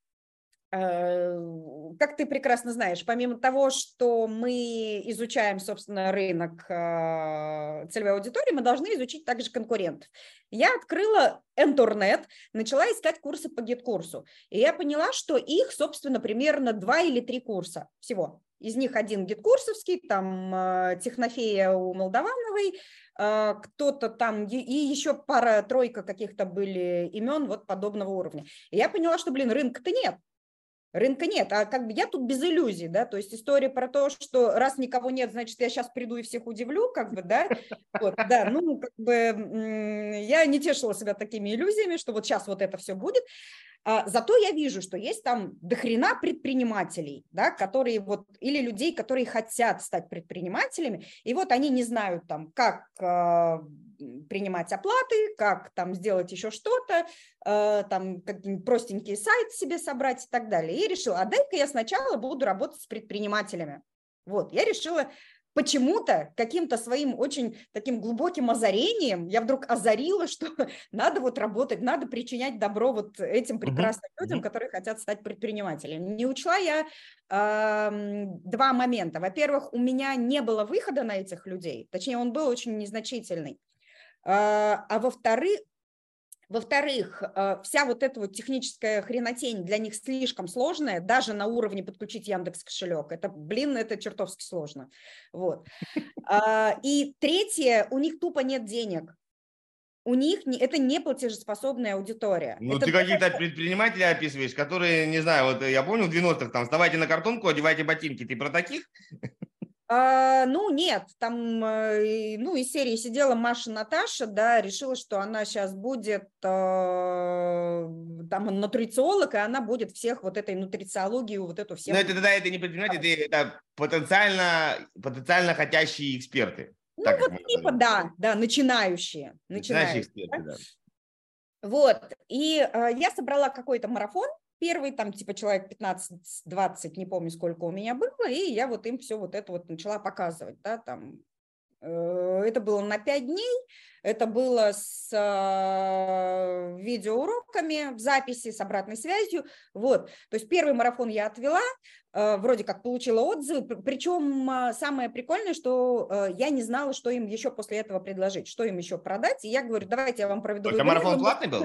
S2: как ты прекрасно знаешь, помимо того, что мы изучаем, собственно, рынок э, целевой аудитории, мы должны изучить также конкурентов. Я открыла Интернет, начала искать курсы по GetCourse, и я поняла, что их, собственно, примерно два или три курса всего. Из них один GetCourse овский, там э, технофея у Молдавановой, кто-то там, и еще пара-тройка каких-то были имен вот подобного уровня. И я поняла, что, блин, рынка-то нет. Рынка нет, а как бы я тут без иллюзий, да, то есть история про то, что раз никого нет, значит, я сейчас приду и всех удивлю, как бы, да, вот, да, ну, как бы я не тешила себя такими иллюзиями, что вот сейчас вот это все будет, зато я вижу, что есть там дохрена предпринимателей, да, которые вот, или людей, которые хотят стать предпринимателями, и вот они не знают там, как а, принимать оплаты, как там сделать еще что-то, э, там какие-нибудь простенькие сайты себе собрать и так далее. И решила, а дай-ка я сначала буду работать с предпринимателями. Вот, я решила почему-то каким-то своим очень таким глубоким озарением я вдруг озарила, что надо вот работать, надо причинять добро вот этим прекрасным uh-huh. людям, которые хотят стать предпринимателями. Не учла я э, два момента. Во-первых, у меня не было выхода на этих людей, точнее, он был очень незначительный. А, а во-вторых, Во-вторых, э, вся вот эта вот техническая хренотень для них слишком сложная, даже на уровне подключить Яндекс кошелек. Это, блин, это чертовски сложно. Вот. А, и третье, у них тупо нет денег. У них не, это не платежеспособная аудитория.
S1: Ну,
S2: это
S1: ты каких-то предпринимателей описываешь, которые, не знаю, вот я помню в 90-х, там, вставайте на картонку, одевайте ботинки. Ты про таких?
S2: А, ну, нет, там, э, ну, из серии сидела Маша Наташа, да, решила, что она сейчас будет э, там нутрициолог, и она будет всех вот этой нутрициологию, вот эту всем...
S1: Но это тогда это не предприниматели, это, это потенциально, потенциально хотящие эксперты.
S2: Ну, так вот типа, да, да, начинающие. Начинающие, начинающие эксперты, да. да. Вот, и э, я собрала какой-то марафон, Первый там типа человек 15-20, не помню сколько у меня было, и я вот им все вот это вот начала показывать, да, там э, это было на 5 дней, это было с э, видеоуроками в записи, с обратной связью. Вот. То есть первый марафон я отвела, э, вроде как получила отзывы. Причем самое прикольное, что я не знала, что им еще после этого предложить, что им еще продать. И я говорю, давайте я вам проведу.
S1: Это марафон платный был?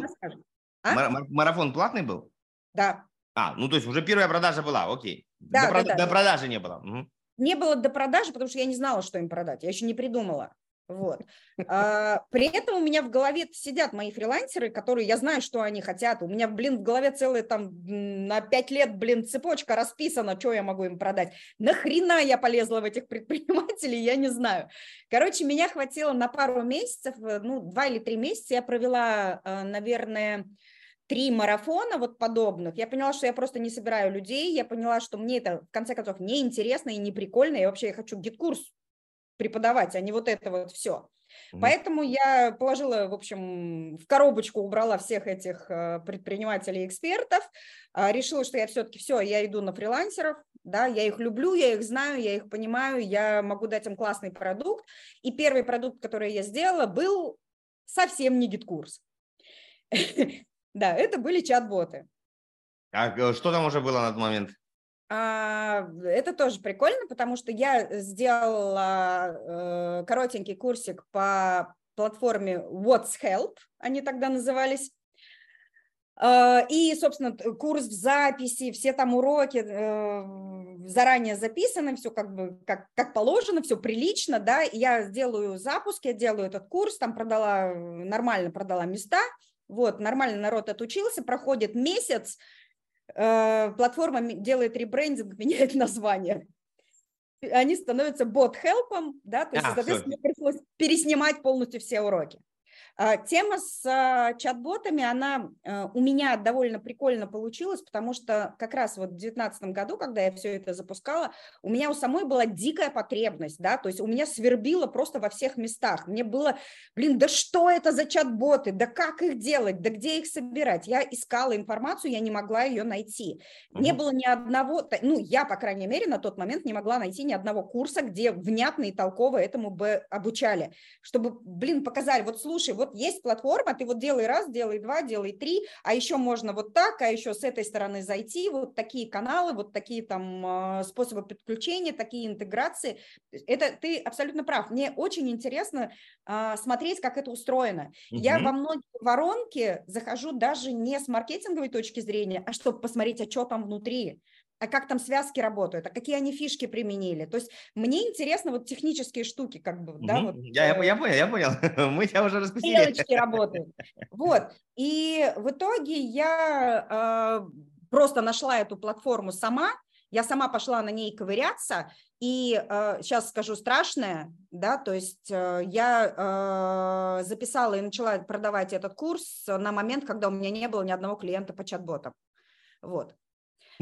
S1: А? Марафон платный был?
S2: Да.
S1: А, ну то есть уже первая продажа была, окей.
S2: Да,
S1: до,
S2: да, да.
S1: до продажи не было. Угу.
S2: Не было до продажи, потому что я не знала, что им продать. Я еще не придумала. Вот. А, при этом у меня в голове сидят мои фрилансеры, которые я знаю, что они хотят. У меня, блин, в голове целая там на пять лет, блин, цепочка расписана, что я могу им продать. Нахрена я полезла в этих предпринимателей, я не знаю. Короче, меня хватило на пару месяцев, э, ну, два или три месяца я провела, э, наверное, три марафона вот подобных, я поняла, что я просто не собираю людей, я поняла, что мне это в конце концов не интересно и не прикольно, и вообще я хочу GetCourse преподавать, а не вот это вот все. Mm-hmm. Поэтому я положила, в общем, в коробочку убрала всех этих э, предпринимателей, экспертов, а, решила, что я все-таки все, я иду на фрилансеров, да, я их люблю, я их знаю, я их понимаю, я могу дать им классный продукт. И первый продукт, который я сделала, был совсем не GetCourse. Да, это были чат-боты.
S1: А э, что там уже было на тот момент?
S2: А, это тоже прикольно, потому что я сделала э, коротенький курсик по платформе WhatsHelp, они тогда назывались. Э, и, собственно, курс в записи, все там уроки э, заранее записаны, все как бы как, как положено, все прилично, да. Я сделаю запуск, я делаю этот курс, там продала, нормально продала места, вот, нормально народ отучился, проходит месяц, э, платформа делает ребрендинг, меняет название. Они становятся бот-хелпом, да, то есть, а, соответственно, пришлось переснимать полностью все уроки. А, тема с а, чат-ботами, она э, у меня довольно прикольно получилась, потому что как раз вот в 2019 году, когда я все это запускала, у меня у самой была дикая потребность, да, то есть у меня свербило просто во всех местах. Мне было, блин, да что это за чат-боты, да как их делать, да где их собирать? Я искала информацию, я не могла ее найти. Не было ни одного, ну, я, по крайней мере, на тот момент не могла найти ни одного курса, где внятно и толково этому бы обучали, чтобы, блин, показали, вот слушай, вот есть платформа, ты вот делай раз, делай два, делай три, а еще можно вот так, а еще с этой стороны зайти, вот такие каналы, вот такие там а, способы подключения, такие интеграции. Это ты абсолютно прав. Мне очень интересно а, смотреть, как это устроено. Угу. Я во многие воронки захожу даже не с маркетинговой точки зрения, а чтобы посмотреть, а что там внутри а как там связки работают, а какие они фишки применили. То есть мне интересно вот технические штуки, как бы, угу. да, вот.
S1: Я, я, я понял, я понял. Мы тебя уже распустили. Стрелочки
S2: работают. Вот. И в итоге я э, просто нашла эту платформу сама, я сама пошла на ней ковыряться, и э, сейчас скажу страшное, да, то есть э, я э, записала и начала продавать этот курс на момент, когда у меня не было ни одного клиента по чат-ботам. Вот.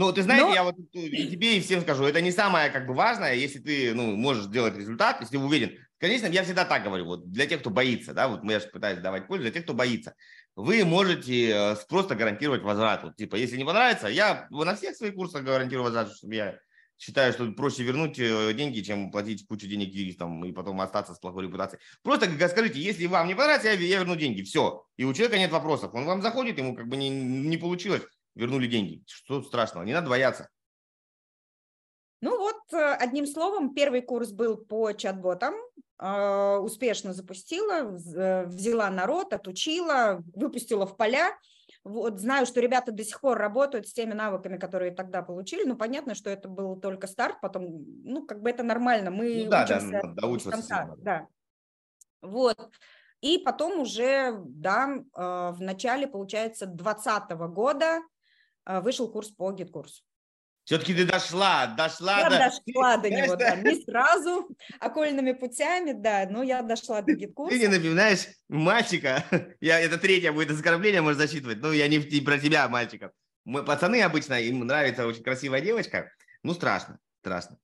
S1: Ну, ты знаешь, Но... я вот и тебе, и всем скажу, это не самое как бы важное, если ты, ну, можешь сделать результат, если уверен. Конечно, я всегда так говорю, вот для тех, кто боится, да, вот мы же пытаюсь давать пользу, для тех, кто боится. Вы можете э, просто гарантировать возврат. Вот, типа, если не понравится, я на всех своих курсах гарантирую возврат, чтобы я считаю, что проще вернуть э, деньги, чем платить кучу денег юристам и потом остаться с плохой репутацией. Просто скажите, если вам не понравится, я, я верну деньги, все. И у человека нет вопросов. Он вам заходит, ему как бы не, не получилось вернули деньги. Что страшного? Не надо бояться.
S2: Ну вот, э, одним словом, первый курс был по чат-ботам, э, успешно запустила, э, взяла народ, отучила, выпустила в поля. Вот, знаю, что ребята до сих пор работают с теми навыками, которые тогда получили. Ну, понятно, что это был только старт, потом, ну, как бы это нормально. Мы
S1: ну, да,
S2: учимся
S1: да, да,
S2: конца, да. Вот. И потом уже, да, в начале, получается, 2020 года вышел курс по GetCourse.
S1: Все-таки ты дошла, дошла
S2: я
S1: до...
S2: дошла до него, да, не сразу, окольными путями, да, но я дошла до GetCourse.
S1: Ты не напоминаешь мальчика, я, это третье будет оскорбление, можно засчитывать, ну, я не, не про тебя, мальчиков. Мы, пацаны обычно, им нравится очень красивая девочка, ну, страшно, страшно.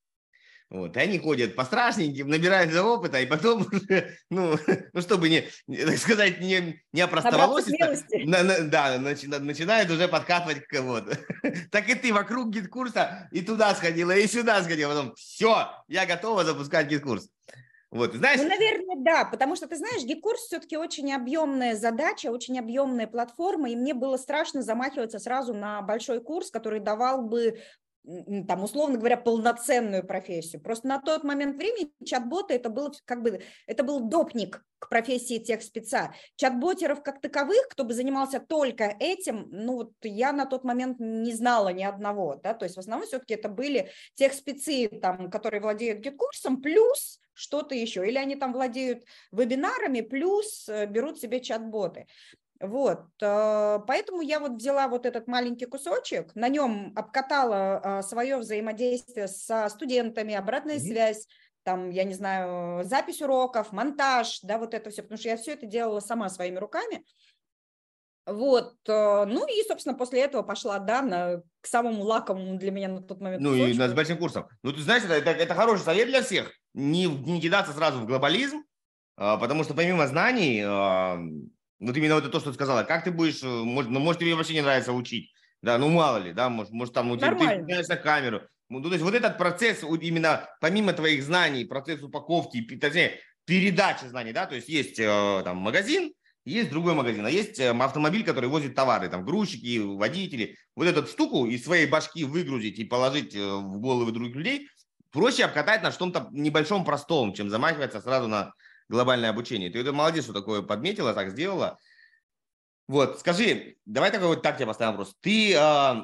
S1: Вот, и они ходят по страшненьким, набираются опыта, и потом уже, ну, ну чтобы не, так сказать, не, не опростоволоситься, на, на, да, начи, начинают уже подкатывать к кого-то. Так и ты вокруг GetCourse и туда сходила, и сюда сходила, потом все, я готова запускать GetCourse. Вот, знаешь?
S2: Ну, наверное, да, потому что, ты знаешь, GetCourse все-таки очень объемная задача, очень объемная платформа, и мне было страшно замахиваться сразу на большой курс, который давал бы там, условно говоря, полноценную профессию. Просто на тот момент времени чат-боты это был как бы, это был допник к профессии техспеца. Чат-ботеров как таковых, кто бы занимался только этим, ну вот я на тот момент не знала ни одного, да, то есть в основном все-таки это были техспецы, там, которые владеют GetCourse, плюс что-то еще, или они там владеют вебинарами, плюс э, берут себе чат-боты. Вот, э, поэтому я вот взяла вот этот маленький кусочек, на нем обкатала а, свое взаимодействие со студентами, обратная mm-hmm. связь, там, я не знаю, запись уроков, монтаж, да, вот это все, потому что я все это делала сама своими руками. Вот, э, ну и, собственно, после этого пошла, да, на, к самому лакомому для меня на тот момент.
S1: Ну кусочку. и с большим курсом. Ну, ты знаешь, это, это, это хороший совет для всех, не, не кидаться сразу в глобализм, потому что помимо знаний вот именно вот это то, что ты сказала. Как ты будешь, э, может, ну, может, тебе вообще не нравится учить. Да, ну мало ли, да, может, может там, ну, ты, ты на камеру. Ну, то есть вот этот процесс, именно помимо твоих знаний, процесс упаковки, точнее, передачи знаний, да, то есть есть э, там магазин, есть другой магазин, а есть э, автомобиль, который возит товары, там грузчики, водители. Вот эту штуку из своей башки выгрузить и положить в головы других людей проще обкатать на что-то небольшом простом, чем замахиваться сразу на глобальное обучение. Ты это молодец, что такое подметила, так сделала. Вот, скажи, давай такой вот так тебе поставим вопрос. Ты э,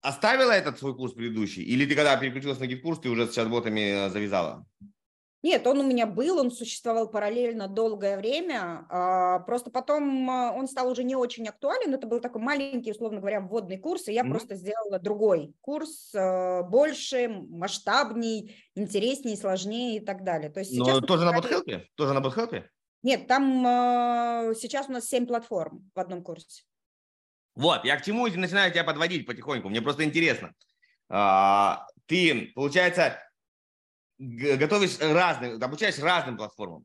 S1: оставила этот свой курс предыдущий, или ты когда переключилась на GetCourse, ты уже с чат-ботами э, завязала?
S2: Нет, он у меня был, он существовал параллельно долгое время, а, просто потом а, он стал уже не очень актуален, это был такой маленький, условно говоря, вводный курс, и я mm-hmm. просто сделала другой курс, а, больше, масштабней, интереснее, сложнее и так далее. То есть
S1: сейчас Но тоже на BotHelp? Тоже на BotHelp?
S2: Нет, там сейчас у нас 7 платформ в одном курсе.
S1: Вот, я к чему начинаю тебя подводить потихоньку, мне просто интересно. Ты, получается, готовишь разным, обучаешь разным платформам.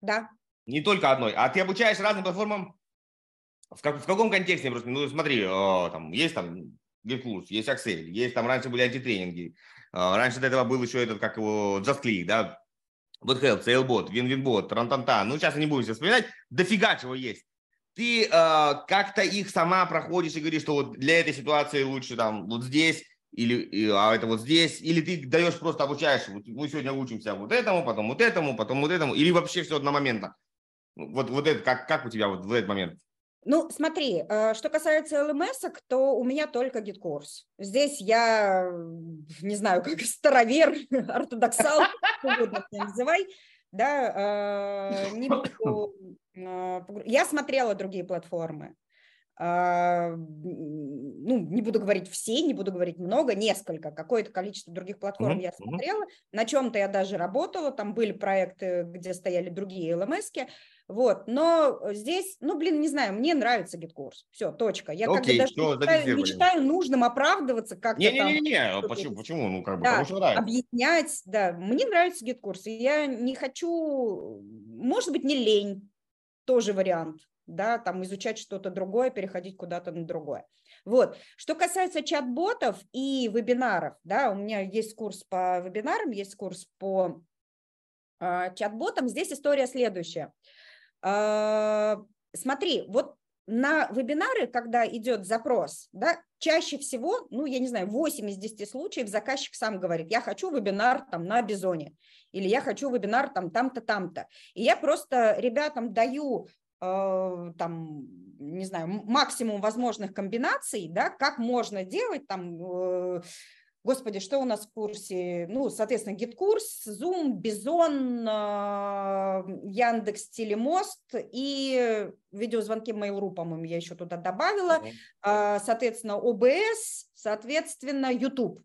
S2: Да.
S1: Не только одной, а ты обучаешь разным платформам в, как, в каком контексте? Просто, ну, смотри, о, там есть там GitKurs, есть Excel, есть там раньше были антитренинги, раньше до этого был еще этот, как его, JustClick, да, BotHelp, SailBot, WinWinBot, Трантанта, ну, сейчас я не буду все вспоминать, дофига чего есть. Ты э, как-то их сама проходишь и говоришь, что вот для этой ситуации лучше там вот здесь, или а это вот здесь, или ты даешь просто обучаешь, вот мы сегодня учимся вот этому, потом вот этому, потом вот этому, или вообще все одномоментно. Вот, вот это, как, как у тебя вот в этот момент?
S2: Ну, смотри, э, что касается LMS, то у меня только GetCourse. Здесь я, не знаю, как старовер, ортодоксал, угодно называй, да, э, не буду, э, я смотрела другие платформы, ну, не буду говорить все, не буду говорить много, несколько, какое-то количество других платформ mm-hmm. я смотрела, на чем-то я даже работала, там были проекты, где стояли другие LMS -ки, вот, но здесь, ну, блин, не знаю, мне нравится GetCourse, все, точка. Я okay, как бы даже не считаю, не считаю нужным оправдываться как-то
S1: Не-не-не, почему, почему, ну, как бы, да, потому
S2: что объяснять, да, мне нравится GetCourse, и я не хочу, может быть, не лень, тоже вариант, да, там изучать что-то другое, переходить куда-то на другое. Вот. Что касается чат-ботов и вебинаров, да, у меня есть курс по вебинарам, есть курс по э, чат-ботам. Здесь история следующая. Э, смотри, вот на вебинары, когда идет запрос, да, чаще всего, ну, я не знаю, 8 из 10 случаев заказчик сам говорит, я хочу вебинар там на Бизоне, или я хочу вебинар там там-то, там-то. И я просто ребятам даю там, не знаю, максимум возможных комбинаций, да, как можно делать там э, Господи, что у нас в курсе? Ну, соответственно, GetCourse, Zoom, Bizon, а, Яндекс, Телемост и видеозвонки Mail.ru, по-моему, я еще туда добавила. Соответственно, OBS, соответственно, YouTube.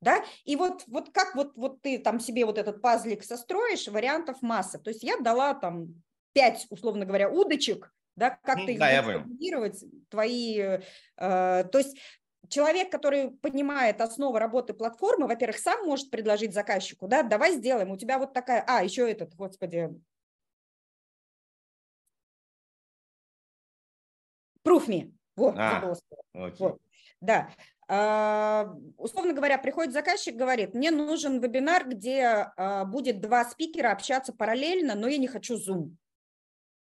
S2: Да? И вот, вот как вот, вот ты там себе вот этот пазлик состроишь, вариантов масса. То есть я дала там пять, условно говоря, удочек, да, как ну, ты да, будешь твои, э, то есть человек, который понимает основы работы платформы, во-первых, сам может предложить заказчику, да, давай сделаем, у тебя вот такая, а, еще этот, господи, proof me, вот, а, вот, да. А, условно говоря, приходит заказчик, говорит, мне нужен вебинар, где а, будет два спикера общаться параллельно, но я не хочу Zoom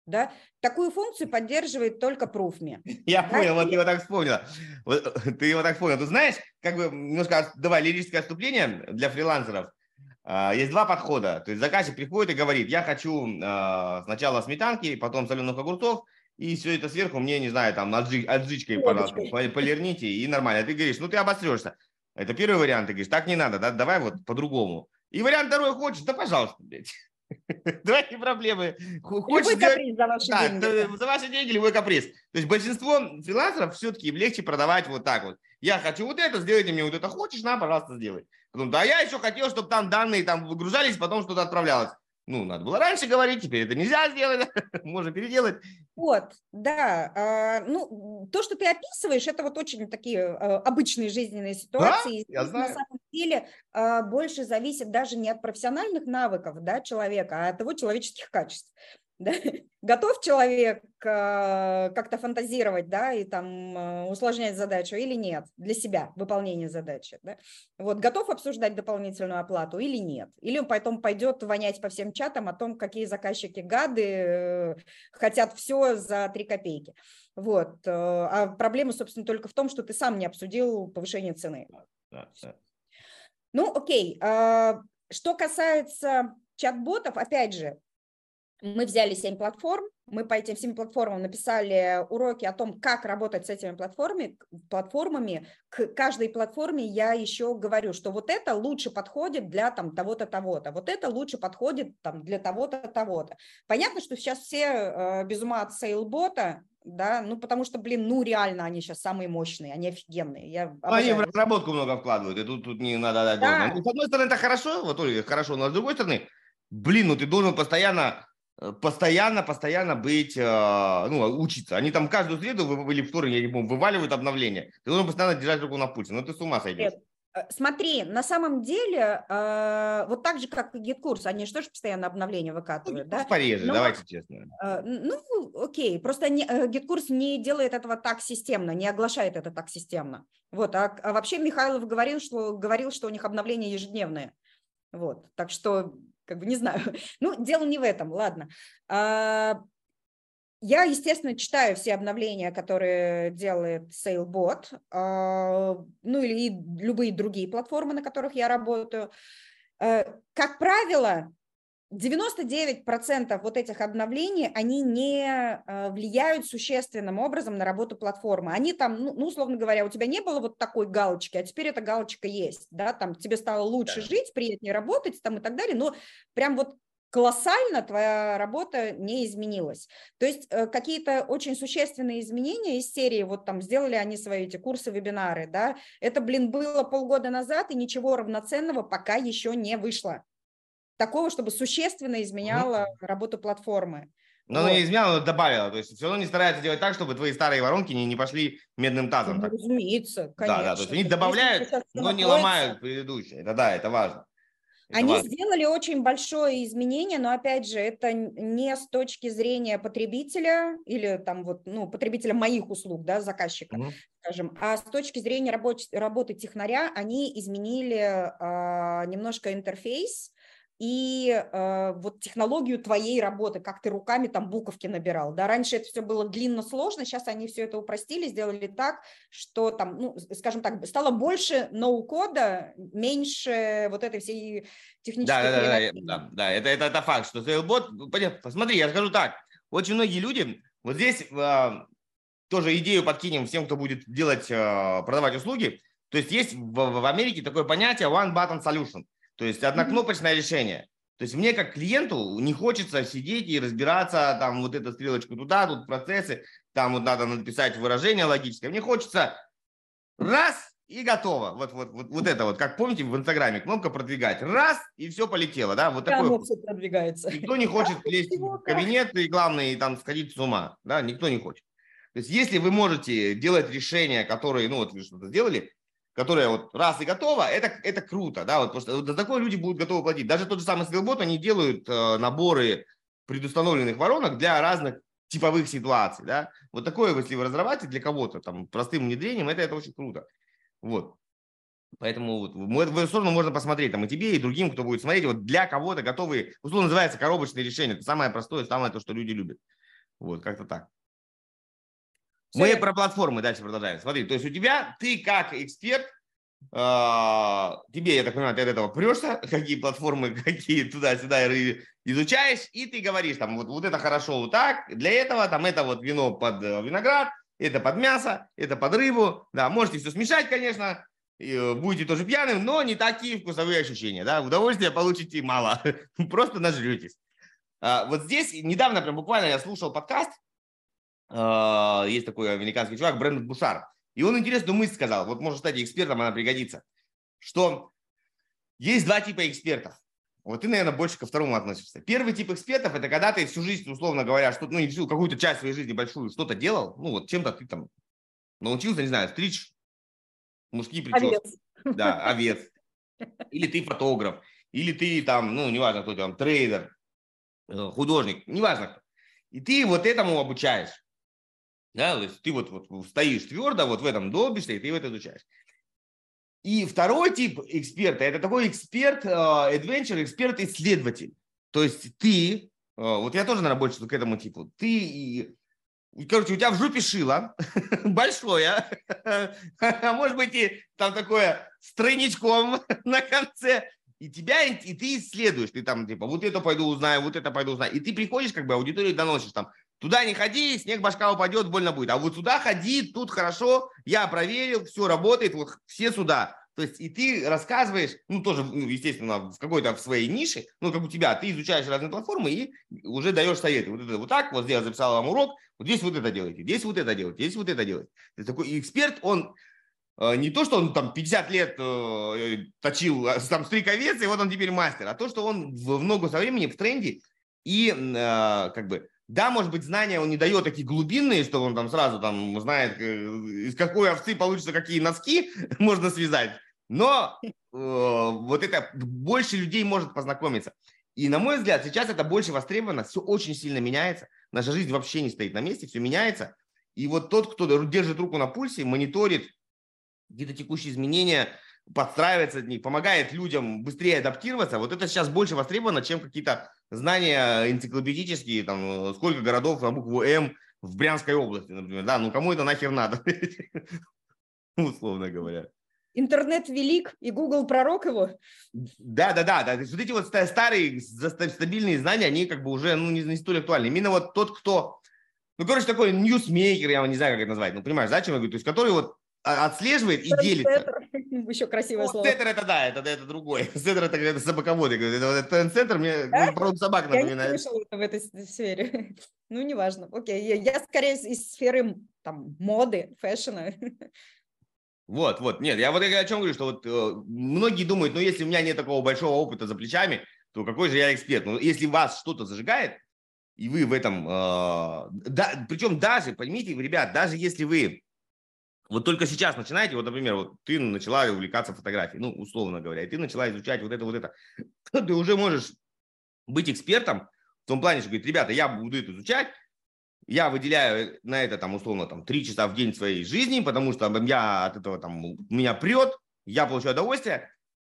S2: да, такую функцию поддерживает только ProofMe.
S1: Я да? понял, вот ты его так вспомнила. Вот, ты его так понял. Ты знаешь, как бы немножко, давай, лирическое отступление для фрилансеров. А, есть два подхода. То есть заказчик приходит и говорит, я хочу а, сначала сметанки, потом соленых огурцов, и все это сверху мне, не знаю, там, аджичкой, пожалуйста, полирните, и нормально. Ты говоришь, ну ты обосрешься. Это первый вариант, ты говоришь, так не надо, да, давай вот по-другому. И вариант второй хочешь, да пожалуйста, блядь. Не проблемы.
S2: Хочешь любой каприз за ваши да, деньги.
S1: За ваши деньги любой каприз. То есть большинство фрилансеров все-таки легче продавать вот так вот. Я хочу вот это, сделайте мне вот это. Хочешь, на, пожалуйста, сделай. Потом, да, я еще хотел, чтобы там данные там выгружались, потом что-то отправлялось. Ну, надо было раньше говорить, теперь это нельзя сделать, можно переделать.
S2: Вот, да. А, ну, то, что ты описываешь, это вот очень такие а, обычные жизненные ситуации.
S1: Да, я знаю.
S2: На самом деле а, больше зависит даже не от профессиональных навыков да, человека, а от его человеческих качеств. Да? Готов человек э, как-то фантазировать, да, и там э, усложнять задачу или нет для себя, выполнение задачи, да? Вот, готов обсуждать дополнительную оплату или нет? Или он потом пойдет вонять по всем чатам о том, какие заказчики гады, э, хотят все за три копейки. Вот. А проблема, собственно, только в том, что ты сам не обсудил повышение цены. Да, да. Ну, окей. А, что касается чат-ботов, опять же, мы взяли 7 платформ, мы по этим 7 платформам написали уроки о том, как работать с этими платформами, платформами. К каждой платформе я еще говорю, что вот это лучше подходит для там того-то, того-то, вот это лучше подходит там для того-то, того-то. Понятно, что сейчас все э, без ума от сейлбота, да, ну потому что, блин, ну реально они сейчас самые мощные, они офигенные. Я
S1: они в разработку много вкладывают, и тут, тут не надо дать. Да. Ну, с одной стороны, это хорошо, вот хорошо, но с другой стороны, блин, ну ты должен постоянно постоянно, постоянно быть, э, ну, учиться. Они там каждую среду или вторник, я не помню, вываливают обновления. Ты должен постоянно держать руку на пульсе. Ну, ты с ума сойдешь. Нет.
S2: Э, смотри, на самом деле, э, вот так же, как и GetCourse, они же тоже постоянно обновления выкатывают, ну, да?
S1: Пореже, Но, давайте честно.
S2: Э, ну, окей, просто не, э, GetCourse не делает этого так системно, не оглашает это так системно. Вот, а, а вообще Михайлов говорил, что, говорил, что у них обновления ежедневные. Вот, так что как бы не знаю. Ну, дело не в этом, ладно. А, я, естественно, читаю все обновления, которые делает Salebot, а, ну или любые другие платформы, на которых я работаю. Э, как правило, 99% вот этих обновлений, они не э, влияют существенным образом на работу платформы. Они там, ну, ну, условно говоря, у тебя не было вот такой галочки, а теперь эта галочка есть, да, там тебе стало лучше да. жить, приятнее работать там и так далее, но прям вот колоссально твоя работа не изменилась. То есть э, какие-то очень существенные изменения из серии, вот там сделали они свои эти курсы, вебинары, да, это, блин, было полгода назад, и ничего равноценного пока еще не вышло такого, чтобы существенно изменяло mm-hmm. работу платформы.
S1: Но вот. она не изменяла, но добавила. То есть все равно не старается делать так, чтобы твои старые воронки не, не пошли медным тазом. Ну,
S2: разумеется, конечно.
S1: Да, да, то есть они добавляют, но не ломают предыдущие. Это да, это важно.
S2: Это Они важно. сделали очень большое изменение, но опять же, это не с точки зрения потребителя или там вот, ну, потребителя моих услуг, да, заказчика, угу. скажем, а с точки зрения работы, работы технаря они изменили а, немножко интерфейс, и э, вот технологию твоей работы, как ты руками там буковки набирал, да, раньше это все было длинно, сложно, сейчас они все это упростили, сделали так, что там, ну, скажем так, стало больше ноу-кода, меньше вот этой всей технической
S1: да, да, да, да, да, это, это, это факт, что Sailbot, посмотри, я скажу так, очень многие люди, вот здесь э, тоже идею подкинем всем, кто будет делать, э, продавать услуги, то есть есть в, в Америке такое понятие one button solution, то есть однокнопочное решение. То есть мне как клиенту не хочется сидеть и разбираться, там вот эта стрелочка туда, тут процессы, там вот надо написать выражение логическое. Мне хочется раз и готово. Вот, вот, вот, вот это вот, как помните в Инстаграме, кнопка продвигать. Раз, и все полетело, да? Вот такое.
S2: все продвигается.
S1: Никто не хочет лезть в кабинет и, главное, и там сходить с ума, да? Никто не хочет. То есть если вы можете делать решения, которые, ну вот вы что-то сделали, которая вот раз и готова, это, это круто, да, вот просто за такое люди будут готовы платить. Даже тот же самый Skillbot, они делают э, наборы предустановленных воронок для разных типовых ситуаций, да. Вот такое, если вы разрабатываете для кого-то, там, простым внедрением, это, это очень круто. Вот. Поэтому вот, в эту сторону можно посмотреть, там, и тебе, и другим, кто будет смотреть, вот для кого-то готовые, условно называется коробочные решения, это самое простое, самое то, что люди любят. Вот, как-то так. Мы про платформы дальше продолжаем. Смотри, то есть у тебя, ты как эксперт, а, тебе, я так понимаю, ты от этого прешься, какие платформы, какие туда-сюда изучаешь, и ты говоришь, там, вот, вот это хорошо вот так, для этого, там, это вот вино под э, виноград, это под мясо, это под рыбу, да, можете все смешать, конечно, э, будете тоже пьяным, но не такие вкусовые ощущения, да, удовольствия получите мало, просто нажретесь. А, вот здесь недавно, прям буквально я слушал подкаст, есть такой американский чувак, Брэндон Бушар. И он интересную мысль сказал, вот может стать экспертом, она пригодится, что есть два типа экспертов. Вот ты, наверное, больше ко второму относишься. Первый тип экспертов – это когда ты всю жизнь, условно говоря, что, ну, всю какую-то часть своей жизни большую что-то делал, ну, вот чем-то ты там научился, не знаю, стричь мужские прически. Овец. Да, овец. Или ты фотограф, или ты там, ну, неважно, кто там, трейдер, э, художник, неважно. И ты вот этому обучаешь. Да, то есть ты вот, вот стоишь твердо, вот в этом долбишься, и ты вот изучаешь. И второй тип эксперта – это такой эксперт, uh, adventure, эксперт-исследователь. То есть ты, uh, вот я тоже, больше к этому типу, ты, короче, у тебя в жопе шило большое, а может быть и там такое с тройничком на конце, и тебя, и ты исследуешь, ты там типа, вот это пойду узнаю, вот это пойду узнаю, и ты приходишь, как бы аудитории доносишь там, Туда не ходи, снег башка упадет, больно будет. А вот сюда ходи, тут хорошо, я проверил, все работает, вот все сюда. То есть и ты рассказываешь, ну тоже, ну, естественно, в какой-то в своей нише, ну как у тебя, ты изучаешь разные платформы и уже даешь советы. Вот это вот так, вот здесь я записал вам урок, вот здесь вот это делайте, здесь вот это делайте, здесь вот это делайте. То такой эксперт, он э, не то, что он там 50 лет э, точил а, там стрик овец, и вот он теперь мастер, а то, что он в много со времени в тренде и э, как бы да, может быть, знания он не дает такие глубинные, что он там сразу там знает, э, из какой овцы получится какие носки можно связать. Но э, вот это больше людей может познакомиться. И на мой взгляд, сейчас это больше востребовано, все очень сильно меняется. Наша жизнь вообще не стоит на месте, все меняется. И вот тот, кто держит руку на пульсе, мониторит какие-то текущие изменения, подстраивается от них, помогает людям быстрее адаптироваться, вот это сейчас больше востребовано, чем какие-то знания энциклопедические, там, сколько городов на букву М в Брянской области, например, да, ну кому это нахер надо, условно говоря.
S2: Интернет велик, и Google пророк его.
S1: Да, да, да, да. Вот эти вот старые стабильные знания, они как бы уже ну, не, не столь актуальны. Именно вот тот, кто, ну, короче, такой ньюсмейкер, я не знаю, как это назвать, ну, понимаешь, да, чем я говорю? То есть, который вот а, отслеживает и делится.
S2: Еще красивое
S1: ну,
S2: слово.
S1: Сеттер это да, это, это другой. Сеттер это, собаководы. Это, это, это центр мне да? породу собак напоминает.
S2: Я не слышала это в этой сфере. Ну, неважно. Окей, я, я скорее из сферы там, моды, фэшена.
S1: Вот, вот. Нет, я вот о чем говорю, что вот э, многие думают, ну, если у меня нет такого большого опыта за плечами, то какой же я эксперт? Ну, если вас что-то зажигает, и вы в этом... Э, да, причем даже, поймите, ребят, даже если вы вот только сейчас начинаете, вот, например, вот ты начала увлекаться фотографией, ну, условно говоря, и ты начала изучать вот это, вот это, ты уже можешь быть экспертом в том плане, что говорит, ребята, я буду это изучать, я выделяю на это, там, условно, там, три часа в день своей жизни, потому что я от этого, там, меня прет, я получаю удовольствие,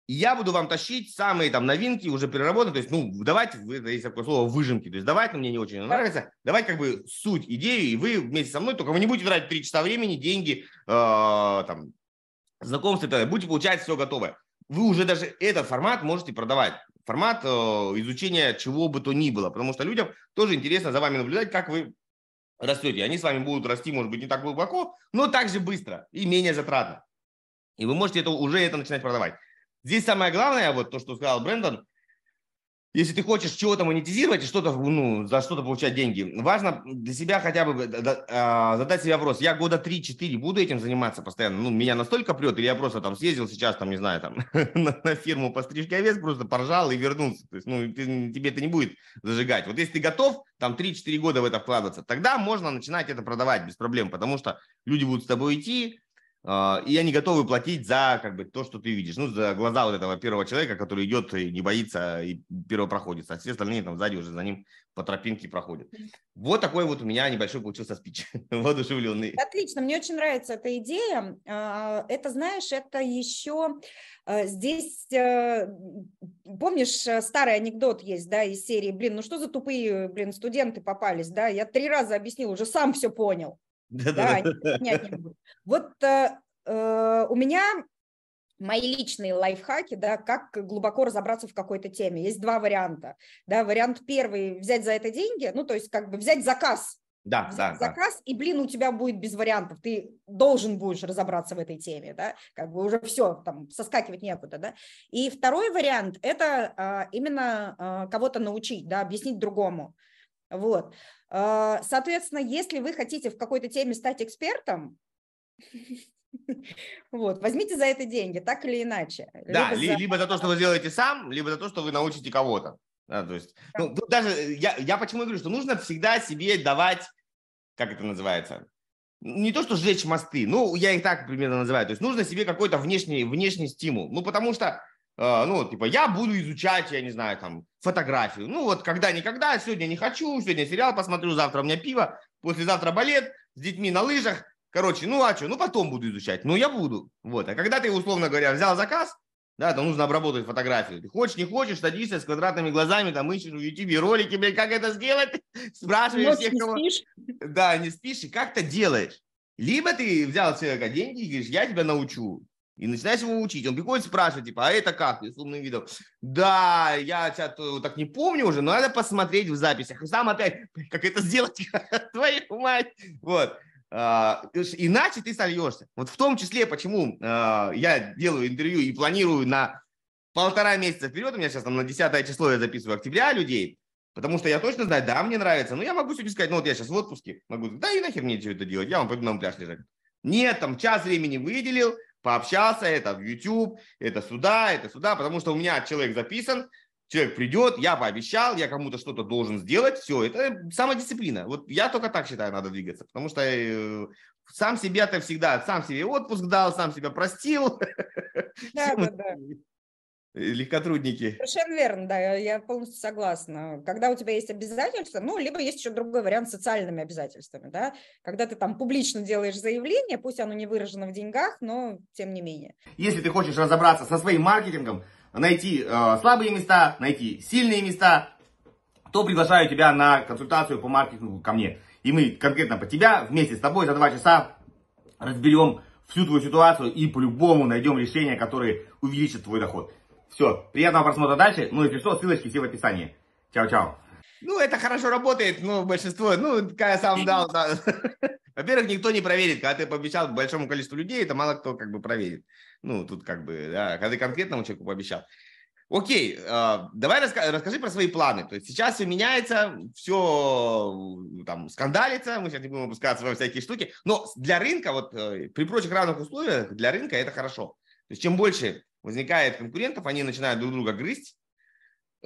S1: и я буду вам тащить самые там новинки, уже переработанные. То есть, ну, давайте, есть такое слово выжимки. То есть, давайте, мне не очень нравится. Давайте как бы суть, идею, и вы вместе со мной, только вы не будете тратить 3 часа времени, деньги, э, там, знакомства. Будете получать все готовое. Вы уже даже этот формат можете продавать. Формат э, изучения чего бы то ни было. Потому что людям тоже интересно за вами наблюдать, как вы растете. Они с вами будут расти, может быть, не так глубоко, но также быстро и менее затратно. И вы можете это, уже это начинать продавать. Здесь самое главное, вот то, что сказал Брэндон, если ты хочешь чего-то монетизировать и что-то, ну, за что-то получать деньги, важно для себя хотя бы а, задать себе вопрос, я года 3-4 буду этим заниматься постоянно, ну, меня настолько прет, или я просто там съездил сейчас, там, не знаю, там, на, на фирму по стрижке овец, просто поржал и вернулся, то есть, ну, ты, тебе это не будет зажигать. Вот если ты готов, там, 3-4 года в это вкладываться, тогда можно начинать это продавать без проблем, потому что люди будут с тобой идти, и они готовы платить за как бы, то, что ты видишь. Ну, за глаза вот этого первого человека, который идет и не боится, и первопроходец. А все остальные там сзади уже за ним по тропинке проходят. Вот такой вот у меня небольшой получился спич, воодушевленный.
S2: Отлично, мне очень нравится эта идея. А, это, знаешь, это еще а, здесь, э, помнишь, э, старый анекдот есть, да, из серии, блин, ну что за тупые, блин, студенты попались, да, я три раза объяснил, уже сам все понял. Да, да, не буду. Вот э, э, у меня мои личные лайфхаки, да, как глубоко разобраться в какой-то теме. Есть два варианта. Да, вариант первый – взять за это деньги, ну, то есть как бы взять заказ.
S1: Да, да,
S2: заказ, да. и, блин, у тебя будет без вариантов. Ты должен будешь разобраться в этой теме, да, как бы уже все, там, соскакивать некуда, да. И второй вариант – это а, именно а, кого-то научить, да, объяснить другому. Вот. А, соответственно, если вы хотите в какой-то теме стать экспертом, вот, возьмите за это деньги, так или иначе.
S1: Да, либо за, либо за то, что вы сделаете сам, либо за то, что вы научите кого-то. Да, то есть, ну, тут даже я, я почему говорю, что нужно всегда себе давать, как это называется, не то, что сжечь мосты, ну, я их так примерно называю, то есть нужно себе какой-то внешний, внешний стимул, ну, потому что а, ну, типа, я буду изучать, я не знаю, там, фотографию. Ну, вот когда-никогда, сегодня не хочу, сегодня сериал посмотрю, завтра у меня пиво, послезавтра балет, с детьми на лыжах. Короче, ну а что, ну потом буду изучать. Ну, я буду. Вот. А когда ты, условно говоря, взял заказ, да, то нужно обработать фотографию. Ты хочешь, не хочешь, садишься с квадратными глазами, там ищешь в YouTube ролики, блядь, как это сделать, спрашиваешь всех, кого... Спишь. Да, не спишь, и как-то делаешь. Либо ты взял человека деньги и говоришь, я тебя научу. И начинаешь его учить. Он приходит, спрашивает, типа, а это как? И с умным видом. Да, я тебя так не помню уже, но надо посмотреть в записях. И сам опять, как это сделать, твою мать. Вот. А, иначе ты сольешься. Вот в том числе, почему а, я делаю интервью и планирую на полтора месяца вперед, у меня сейчас там на 10 число я записываю октября людей, потому что я точно знаю, да, мне нравится, но я могу сегодня сказать, ну вот я сейчас в отпуске, могу, да и нахер мне все это делать, я вам пойду на пляж лежать. Нет, там час времени выделил, пообщался, это в YouTube, это сюда, это сюда, потому что у меня человек записан, человек придет, я пообещал, я кому-то что-то должен сделать, все, это самодисциплина. Вот я только так считаю, надо двигаться, потому что э, сам себя-то всегда, сам себе отпуск дал, сам себя простил. Да, да, да легкотрудники.
S2: Совершенно верно, да, я полностью согласна. Когда у тебя есть обязательства, ну, либо есть еще другой вариант с социальными обязательствами, да, когда ты там публично делаешь заявление, пусть оно не выражено в деньгах, но тем не менее.
S1: Если ты хочешь разобраться со своим маркетингом, найти э, слабые места, найти сильные места, то приглашаю тебя на консультацию по маркетингу ко мне. И мы конкретно по тебя вместе с тобой за два часа разберем всю твою ситуацию и по-любому найдем решение, которое увеличит твой доход. Все, приятного просмотра дальше. Ну, если что, ссылочки все в описании. Чао-чао. Ну, это хорошо работает, но большинство, ну, как я сам дал, да. Во-первых, никто не проверит, когда ты пообещал большому количеству людей, это мало кто как бы проверит. Ну, тут как бы, да, когда ты конкретному человеку пообещал. Окей, э, давай раска- расскажи про свои планы. То есть сейчас все меняется, все там скандалится, мы сейчас не будем опускаться во всякие штуки, но для рынка, вот э, при прочих равных условиях, для рынка это хорошо. То есть чем больше возникает конкурентов, они начинают друг друга грызть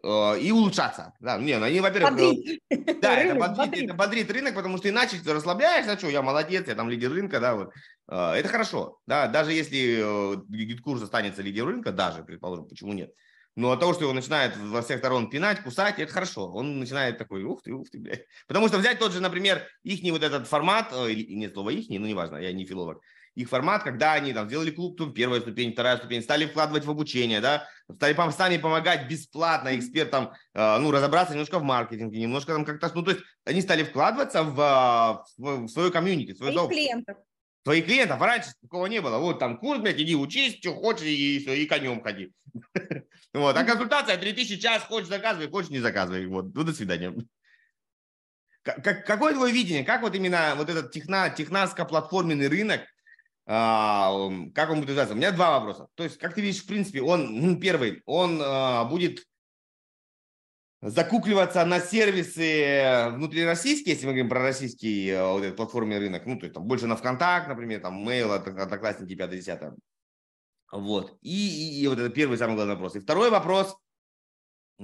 S1: э, и улучшаться. Да, не, ну, они, во-первых, бодрит. Э, да, это бодрит, бодрит. это бодрит рынок, потому что иначе ты расслабляешься, что я молодец, я там лидер рынка, да, вот. Э, это хорошо, да, даже если GetCourse останется лидером рынка, даже, предположим, почему нет. Но от того, что его начинает во всех сторон пинать, кусать, это хорошо. Он начинает такой, ух ты, ух ты, блядь. Потому что взять тот же, например, ихний вот этот формат, или нет слова ихний, ну неважно, я не филолог, их формат, когда они там сделали клуб, там, первая ступень, вторая ступень, стали вкладывать в обучение, да, стали сами помогать бесплатно экспертам, э, ну, разобраться немножко в маркетинге, немножко там как-то, ну, то есть они стали вкладываться в, в, в свою комьюнити, в свою
S2: сообщество. клиентов.
S1: Своих клиентов, а раньше такого не было. Вот там курс, блядь, иди учись, что хочешь, и, все, и конем ходи. Вот, а консультация 3000 час, хочешь заказывай, хочешь не заказывай. Вот, ну, до свидания. Как, какое твое видение? Как вот именно вот этот техна, технаско-платформенный рынок, а, как он будет называться? У меня два вопроса. То есть, как ты видишь, в принципе, он, ну, первый, он а, будет закукливаться на сервисы внутрироссийские, если мы говорим про российский а, вот этот платформенный рынок, ну, то есть там больше на ВКонтакт, например, там Mail, Одноклассники, 5-10. Вот. И, и, и вот это первый самый главный вопрос. И второй вопрос –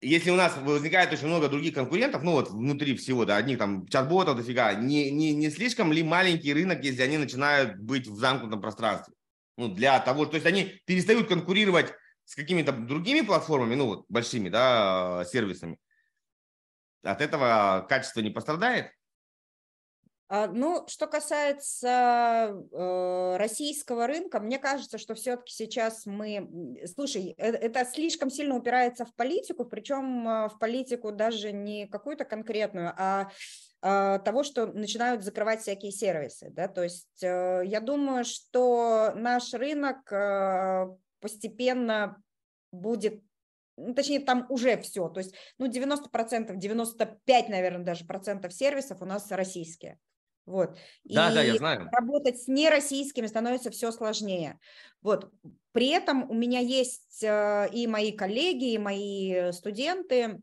S1: если у нас возникает очень много других конкурентов, ну вот внутри всего, да, одних там чат-ботов дофига, не, не, не слишком ли маленький рынок, если они начинают быть в замкнутом пространстве? Ну, для того, то есть они перестают конкурировать с какими-то другими платформами, ну вот большими, да, сервисами. От этого качество не пострадает?
S2: А, ну, что касается э, российского рынка, мне кажется, что все-таки сейчас мы... Слушай, э, это слишком сильно упирается в политику, причем э, в политику даже не какую-то конкретную, а э, того, что начинают закрывать всякие сервисы. Да? То есть э, я думаю, что наш рынок э, постепенно будет ну, точнее, там уже все, то есть, ну, 90%, 95, наверное, даже процентов сервисов у нас российские. Вот.
S1: Да, и да, я знаю.
S2: Работать с нероссийскими становится все сложнее. Вот. При этом у меня есть э, и мои коллеги, и мои студенты,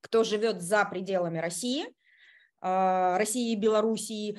S2: кто живет за пределами России, э, России и Белоруссии,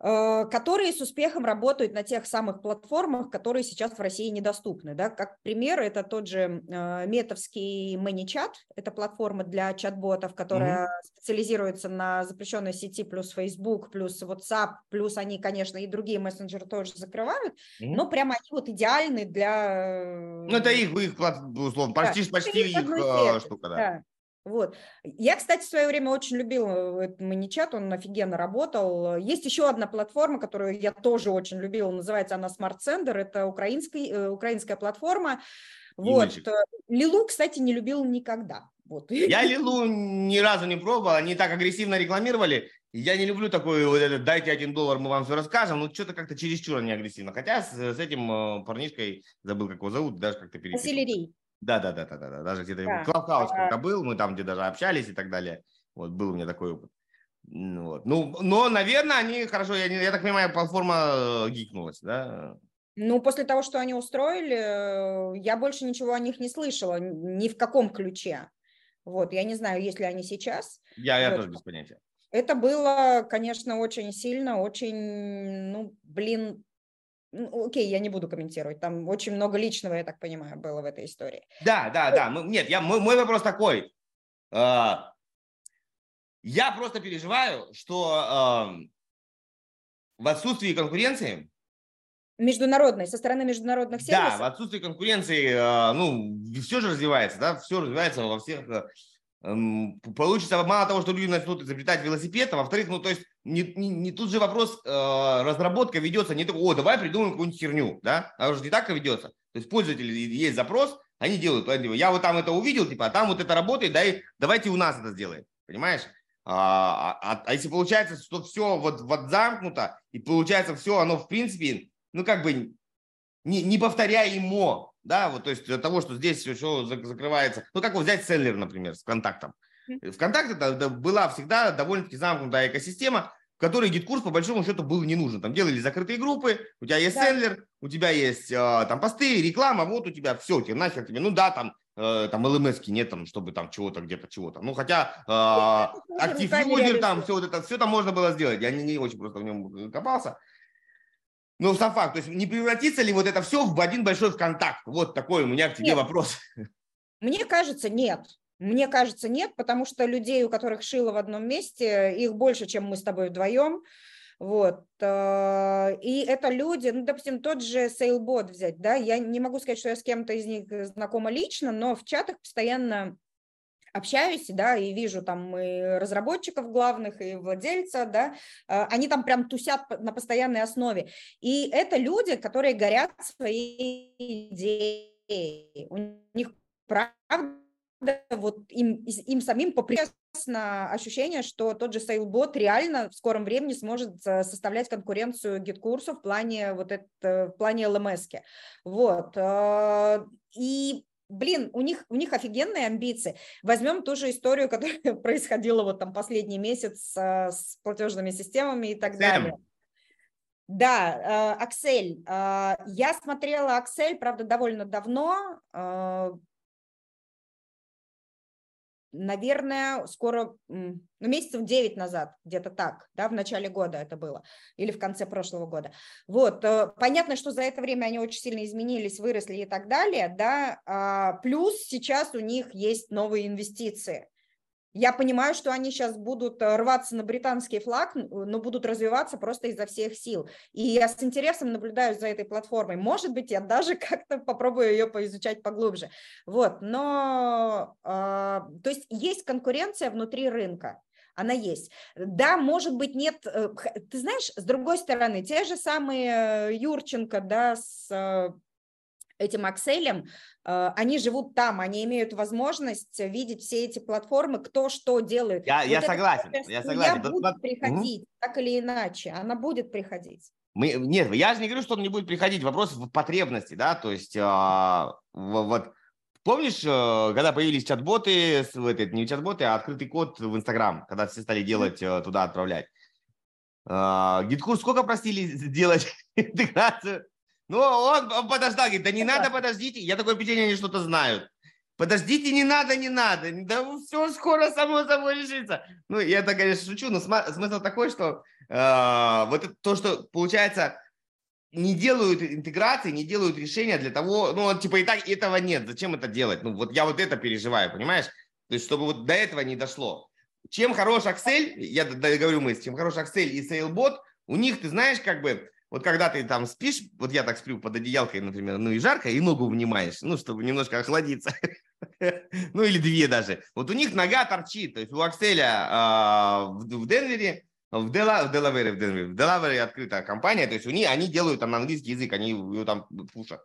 S2: которые с успехом работают на тех самых платформах, которые сейчас в России недоступны. Да? Как пример, это тот же э, метовский ManyChat, это платформа для чат-ботов, которая mm-hmm. специализируется на запрещенной сети плюс Facebook, плюс WhatsApp, плюс они, конечно, и другие мессенджеры тоже закрывают, mm-hmm. но прямо они вот идеальны для...
S1: Ну, это их, их условно, почти, да. почти их э, штука, да. да.
S2: Вот. Я, кстати, в свое время очень любила этот маничат, он офигенно работал. Есть еще одна платформа, которую я тоже очень любила, называется она Smart Sender, это украинский, э, украинская платформа. Вот. Э, Лилу, кстати, не любил никогда. Вот.
S1: Я Лилу ни разу не пробовал, они так агрессивно рекламировали. Я не люблю такой, вот этот, дайте один доллар, мы вам все расскажем. Ну, что-то как-то чересчур они агрессивно. Хотя с, с этим э, парнишкой, забыл, как его зовут, даже как-то переписывал. Василий. Да, да, да, да, да, да. Даже где-то да. Клабхаус когда был, мы там где даже общались и так далее. Вот был у меня такой опыт. Вот. Ну, но, наверное, они хорошо, я, я так понимаю, платформа э, гикнулась, да?
S2: Ну, после того, что они устроили, э, я больше ничего о них не слышала, ни в каком ключе. Вот, я не знаю, есть ли они сейчас.
S1: Я, я вот. тоже без понятия.
S2: Это было, конечно, очень сильно, очень, ну, блин, ну, окей, я не буду комментировать, там очень много личного, я так понимаю, было в этой истории.
S1: Да, да, да, нет, я, мой, мой вопрос такой. А, я просто переживаю, что в отсутствии конкуренции
S2: международной, со стороны международных сервисов.
S1: Да, в отсутствии конкуренции, а, ну, все же развивается, да, все развивается во всех э, получится мало того, что люди начнут изобретать велосипед, а во-вторых, ну, то есть не, не, не тут же вопрос, э, разработка ведется не только, о, давай придумаем какую-нибудь херню, да, а уже не так ведется. То есть пользователи, есть запрос, они делают, я вот там это увидел, типа, а там вот это работает, да, и давайте у нас это сделаем, понимаешь? А, а, а если получается, что все вот, вот замкнуто, и получается все, оно в принципе, ну, как бы не, не повторяемо, да, вот, то есть для того, что здесь все закрывается. Ну, как вот взять Senler, например, с контактом. ВКонтакте это была всегда довольно-таки замкнутая экосистема, в которой GetCourse по большому счету был не нужен. Там делали закрытые группы, у тебя есть да. Senler, у тебя есть э, там посты, реклама, вот у тебя все, тебе нахер тебе, ну да, там э, там LMS нет там, чтобы там чего-то где-то чего-то. Ну хотя э, Active Users там все вот это, все там можно было сделать. Я не, не очень просто в нем копался. Ну, сам факт, то есть не превратится ли вот это все в один большой ВКонтакт? Вот такой у меня к тебе нет. вопрос.
S2: Мне кажется, нет. Мне кажется, нет, потому что людей, у которых шило в одном месте, их больше, чем мы с тобой вдвоем. Вот. Э, и это люди, ну, допустим, тот же Sailbot взять, да, я не могу сказать, что я с кем-то из них знакома лично, но в чатах постоянно общаюсь, да, и вижу там и разработчиков главных, и владельца, да, э, они там прям тусят на постоянной основе. И это люди, которые горят своей идеей. У них правда вот им, им самим попресно ощущение, что тот же Salebot реально в скором времени сможет э, составлять конкуренцию GetCourse -у в плане вот это, в плане LMS -ки. Вот. Э, и блин, у них, у них офигенные амбиции. Возьмем ту же историю, которая происходила вот там последний месяц с платежными системами и так Сэм. далее. Да, Аксель. Я смотрела Аксель, правда, довольно давно, наверное, скоро, ну, месяцев 9 назад, где-то так, да, в начале года это было, или в конце прошлого года. Вот, э, понятно, что за это время они очень сильно изменились, выросли и так далее, да, а, плюс сейчас у них есть новые инвестиции – я понимаю, что они сейчас будут э, рваться на британский флаг, но будут развиваться просто изо всех сил. И я с интересом наблюдаю за этой платформой. Может быть, я даже как-то попробую ее поизучать поглубже. Вот, но, э, то есть есть конкуренция внутри рынка она есть. Да, может быть, нет, э, ты знаешь, с другой стороны, те же самые Юрченко, да, с этим Акселем, э, они живут там, они имеют возможность видеть все эти платформы, кто что делает.
S1: Я, вот я согласен, я согласен.
S2: будет Тут... приходить, угу. так или иначе, она будет приходить.
S1: Мы, нет, я же не говорю, что он не будет приходить. Вопрос в потребности, да, то есть а, вот помнишь, э, когда появились чат-боты, это не чат-боты, а открытый код в Инстаграм, когда все стали делать, mm-hmm. туда отправлять. А, Гиткурс сколько просили сделать интеграцию? Ну, он, он подождал, говорит, да не надо, подождите. Я такое впечатление, они что-то знают. Подождите, не надо, не надо. Да все скоро само собой решится. Ну, я это, конечно, шучу, но смысл такой, что э, вот это, то, что получается, не делают интеграции, не делают решения для того, ну, типа и так этого нет, зачем это делать? Ну, вот я вот это переживаю, понимаешь? То есть, чтобы вот до этого не дошло. Чем хорош Excel, я говорю мы, чем хорош Excel и SailBot, у них, ты знаешь, как бы вот когда ты там спишь, вот я так сплю под одеялкой, например, ну и жарко, и ногу внимаешь, ну, чтобы немножко охладиться. ну, или две даже. Вот у них нога торчит. То есть у Акселя а, в Денвере, в, Дела, в Делавере, в Денвере, в Делавере открытая компания, то есть у них, они делают там английский язык, они его там пушат.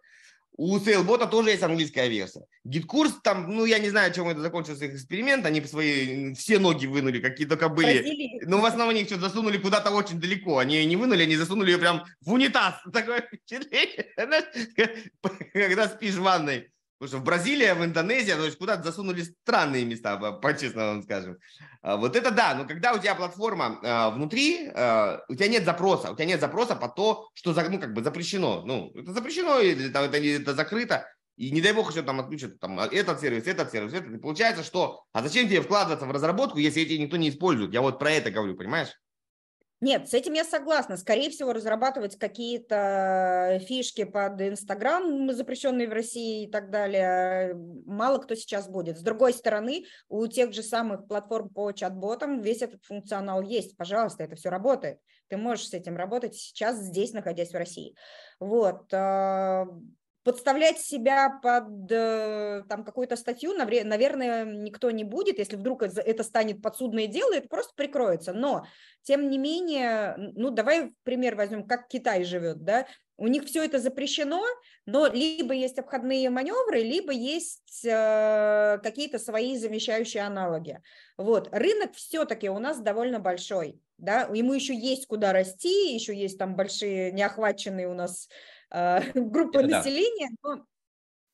S1: У Sailbot тоже есть английская версия. Гид-курс там, ну, я не знаю, чем это закончился их эксперимент. Они свои все ноги вынули, какие только были. Бразилии. Ну, в основном они их что-то засунули куда-то очень далеко. Они ее не вынули, они засунули ее прям в унитаз. Такое впечатление. Когда спишь в ванной. Потому что в Бразилии, в Индонезии, то есть куда-то засунули странные места, по-честному вам скажем. А, вот это да, но когда у тебя платформа а, внутри, а, у тебя нет запроса, у тебя нет запроса по то, что ну, как бы запрещено. Ну, это запрещено, или это, это, это закрыто, и не дай бог еще там отключат там, этот сервис, этот сервис, этот. И получается, что, а зачем тебе вкладываться в разработку, если эти никто не использует? Я вот про это говорю, понимаешь?
S2: Нет, с этим я согласна. Скорее всего, разрабатывать какие-то фишки под Инстаграм, запрещенные в России и так далее, мало кто сейчас будет. С другой стороны, у тех же самых платформ по чат-ботам весь этот функционал есть. Пожалуйста, это все работает. Ты можешь с этим работать сейчас здесь, находясь в России. Вот. Подставлять себя под э, там какую-то статью, наверное, никто не будет, если вдруг это станет подсудное дело, это просто прикроется. Но, тем не менее, ну, давай пример возьмем, как Китай живет, да, у них все это запрещено, но либо есть обходные маневры, либо есть э, какие-то свои замещающие аналоги. Вот. Рынок все-таки у нас довольно большой, да, ему еще есть куда расти, еще есть там большие неохваченные у нас группы Это населения, да. но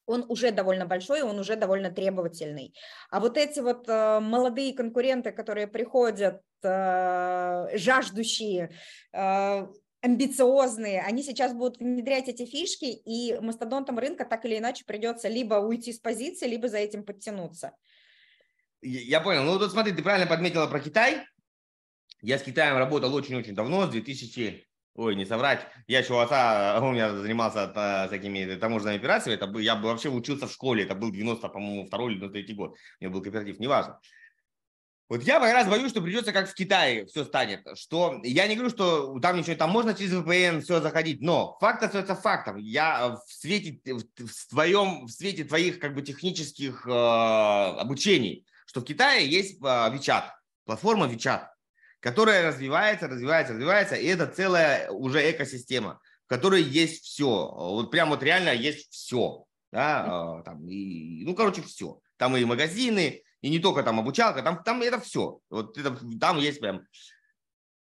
S2: он уже довольно большой, он уже довольно требовательный. А вот эти вот э, молодые конкуренты, которые приходят, э, жаждущие, э, амбициозные, они сейчас будут внедрять эти фишки, и мастодонтам рынка так или иначе придется либо уйти с позиции, либо за этим подтянуться.
S1: Я понял. Ну, тут смотри, ты правильно подметила про Китай. Я с Китаем работал очень-очень давно, с 2000 Ой, не соврать. Я еще у отца, он меня занимался а, такими таможенными операциями. Это был, я бы вообще учился в школе. Это был 90, по-моему, второй или 93 год. У меня был кооператив, неважно. Вот я как раз боюсь, что придется как в Китае все станет. Что я не говорю, что там ничего, там можно через VPN все заходить, но факт остается фактом. Я в свете в твоем, в свете твоих как бы технических э, обучений, что в Китае есть WeChat, платформа WeChat, которая развивается, развивается, развивается, и это целая уже экосистема, в которой есть все. Вот прям вот реально есть все. Да, там, и, ну, короче, все. Там и магазины, и не только там обучалка, там, там это все. Вот это, там есть прям.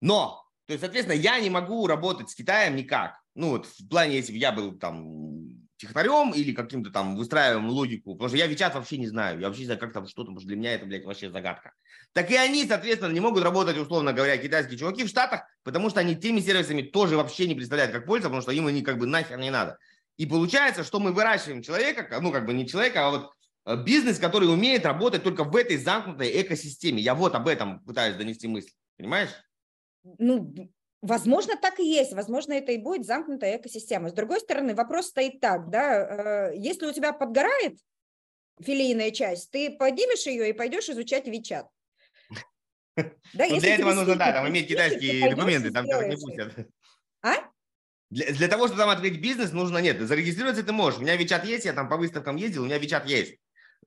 S1: Но, то есть, соответственно, я не могу работать с Китаем никак. Ну, вот в плане, если бы я был там технарем или каким-то там выстраиваем логику, потому что я Вичат вообще не знаю, я вообще не знаю, как там что-то, потому что для меня это, блядь, вообще загадка. Так и они, соответственно, не могут работать, условно говоря, китайские чуваки в Штатах, потому что они теми сервисами тоже вообще не представляют, как пользоваться, потому что им они как бы нахер не надо. И получается, что мы выращиваем человека, ну, как бы не человека, а вот э, бизнес, который умеет работать только в этой замкнутой экосистеме. Я вот об этом пытаюсь донести мысль. Понимаешь?
S2: Ну, Возможно, так и есть, возможно, это и будет замкнутая экосистема. С другой стороны, вопрос стоит так, да, э, если у тебя подгорает филейная часть, ты поднимешь ее и пойдешь изучать Вичат.
S1: Да, ну, для этого нужно, да, там иметь китайские документы, там не пустят. А? Для, для того, чтобы там открыть бизнес, нужно, нет, зарегистрироваться ты можешь. У меня Вичат есть, я там по выставкам ездил, у меня Вичат есть.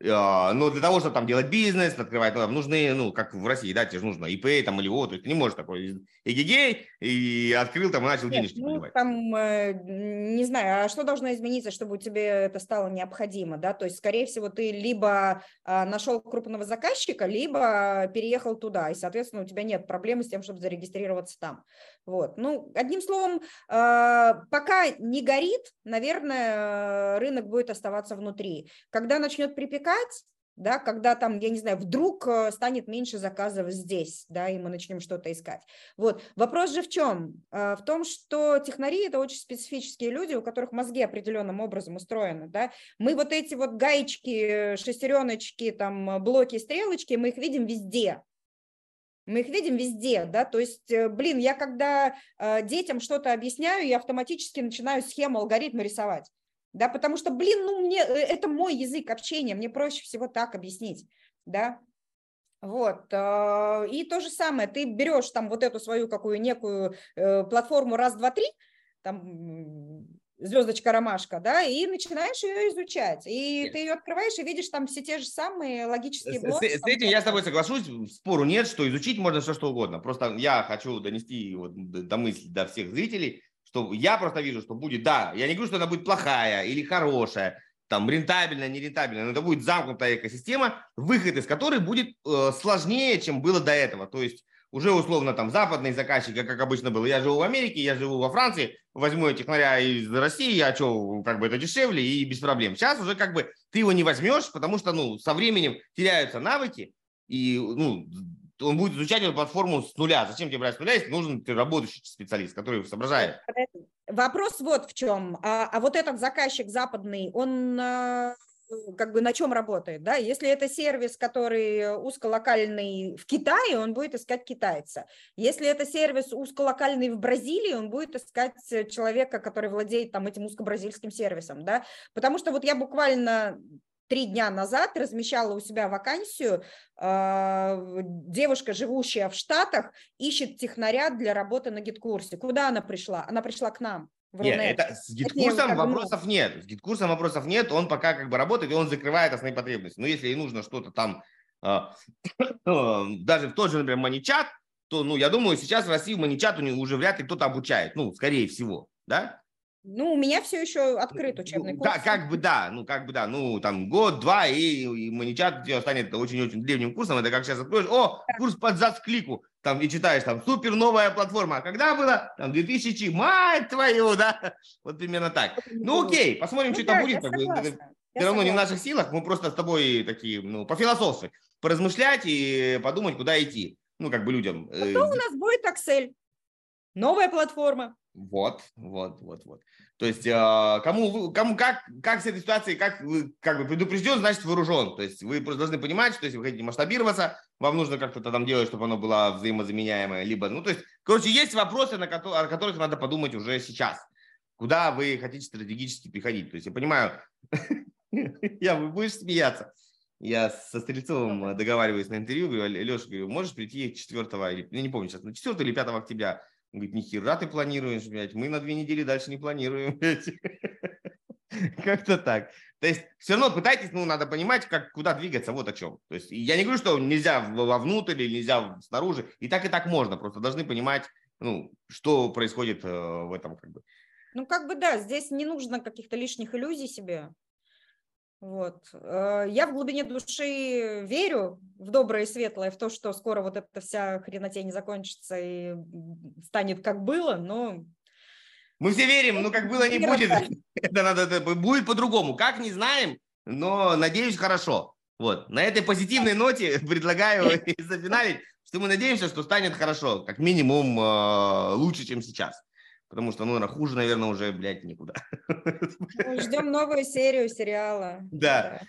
S1: А, но для того, чтобы там делать бизнес, открывать, ну, нужны, ну, как в России, да, тебе же нужно ИП там или вот, то есть ты не можешь такой эгегей и открыл там и начал денежки
S2: ну, поливать. Там, э, не знаю, а что должно измениться, чтобы тебе это стало необходимо, да, то есть, скорее всего, ты либо а, нашел крупного заказчика, либо переехал туда, и, соответственно, у тебя нет проблемы с тем, чтобы зарегистрироваться там. Вот, ну, одним словом, а, пока не горит, наверное, рынок будет оставаться внутри. Когда начнет припекать, искать, да, когда там, я не знаю, вдруг э, станет меньше заказов здесь, да, и мы начнем что-то искать. Вот. Вопрос же в чем? Э, в том, что технари – это очень специфические люди, у которых мозги определенным образом устроены, да. Мы вот эти вот гаечки, шестереночки, там, блоки, стрелочки, мы их видим везде, мы их видим везде, да, то есть, э, блин, я когда детям что-то объясняю, я автоматически начинаю схему, алгоритм рисовать да, потому что, блин, ну мне, э, это мой язык общения, мне проще всего так объяснить, да, вот, э, и то же самое, ты берешь там вот эту свою какую некую э, платформу раз, два, три, там звездочка ромашка, да, и начинаешь ее изучать. И нет. ты ее открываешь и видишь там все те же самые логические блоки.
S1: С, с этим я с тобой соглашусь, спору нет, что изучить можно все что угодно. Просто я хочу донести вот до мысли до всех зрителей, что я просто вижу, что будет, да, я не говорю, что она будет плохая или хорошая, там, рентабельная, нерентабельная, но это будет замкнутая экосистема, выход из которой будет э, сложнее, чем было до этого. То есть уже условно там западные заказчики, как обычно было, я живу в Америке, я живу во Франции, возьму я технаря из России, а что, как бы это дешевле и без проблем. Сейчас уже как бы ты его не возьмешь, потому что, ну, со временем теряются навыки, и, ну, он будет изучать эту платформу с нуля. Зачем тебе брать с нуля, если нужен ты работающий специалист, который соображает?
S2: Вопрос вот в чем. А, а вот этот заказчик западный, он а, как бы на чем работает, да? Если это сервис, который узколокальный в Китае, он будет искать китайца. Если это сервис узколокальный в Бразилии, он будет искать человека, который владеет там этим узкобразильским сервисом, да? Потому что вот я буквально три дня назад размещала у себя вакансию. Э, девушка, живущая в Штатах, ищет технаря для работы на гид-курсе. Куда она пришла? Она пришла к нам.
S1: Нет, это, с GetCourse -ом вопросов нет. С GetCourse -ом вопросов нет. Он пока как бы работает, и он закрывает основные потребности. Но если ей нужно что-то там, э, даже в тот же, например, ManyChat, то, ну, я думаю, сейчас в России в ManyChat уже вряд ли кто-то обучает. Ну, скорее всего, да?
S2: Ну, у меня все еще открыт ну, учебный курс.
S1: Как, как бы да, ну как бы да, ну там год-два, и, и ManyChat станет очень-очень древним курсом. Это как сейчас откроешь, о, курс под клику, там и читаешь, там супер новая платформа. А когда было? Там 2000, мать твою, да? Вот примерно так. Ну окей, посмотрим, ну, что да, там будет. Как бы, это все равно не в наших силах, мы просто с тобой такие, ну, по философии, поразмышлять и подумать, куда идти. Ну, как бы людям.
S2: А э, у нас будет Excel? Новая платформа.
S1: Вот, вот, вот, вот. То есть а, кому, кому как, как с этой ситуацией, как вы как бы предупрежден, значит вооружен. То есть вы просто должны понимать, что если вы хотите масштабироваться, вам нужно как-то там делать, чтобы оно было взаимозаменяемое. Либо, ну, то есть, короче, есть вопросы, на которые, о которых надо подумать уже сейчас. Куда вы хотите стратегически приходить. То есть я понимаю, я вы будешь смеяться. Я со Стрельцовым договариваюсь на интервью, говорю, Леша, говорю, можешь прийти 4 или, я не помню сейчас, на 4 или 5 октября он говорит, ни хера ты планируешь, блядь, мы на две недели дальше не планируем. Как-то так. То есть все равно пытайтесь, ну, надо понимать, как, куда двигаться, вот о чем. То есть я не говорю, что нельзя вовнутрь или нельзя снаружи, и так и так можно, просто должны понимать, ну, что происходит э, в этом как бы.
S2: Ну, как бы да, здесь не нужно каких-то лишних иллюзий себе. Вот. Э, я в глубине души верю в доброе и светлое, в то, что скоро вот эта вся хренотень закончится и станет как было, но
S1: мы все верим, но как было, не будет. Это надо, это будет по-другому. Как, не знаем, но надеюсь, хорошо. Вот. На этой позитивной ноте предлагаю зафиналить, что мы надеемся, что станет хорошо. Как минимум э, лучше, чем сейчас. Потому что, ну, наверное, хуже, наверное, уже, блядь, никуда.
S2: Ждем новую серию сериала.
S1: Да. да.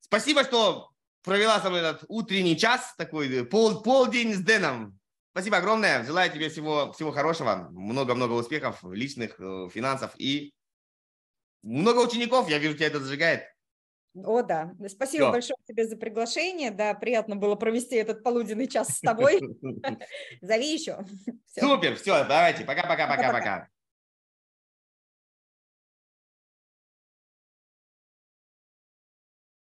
S1: Спасибо, что провела со мной этот утренний час, такой пол, полдень с Дэном. Спасибо огромное. Желаю тебе всего, всего хорошего. Много-много успехов, личных, э, финансов и много учеников. Я вижу, тебя это зажигает.
S2: О, да. Спасибо Все. большое тебе за приглашение. Да, приятно было провести этот полуденный час с тобой. Зови еще.
S1: Супер. Все, давайте. Пока-пока-пока-пока.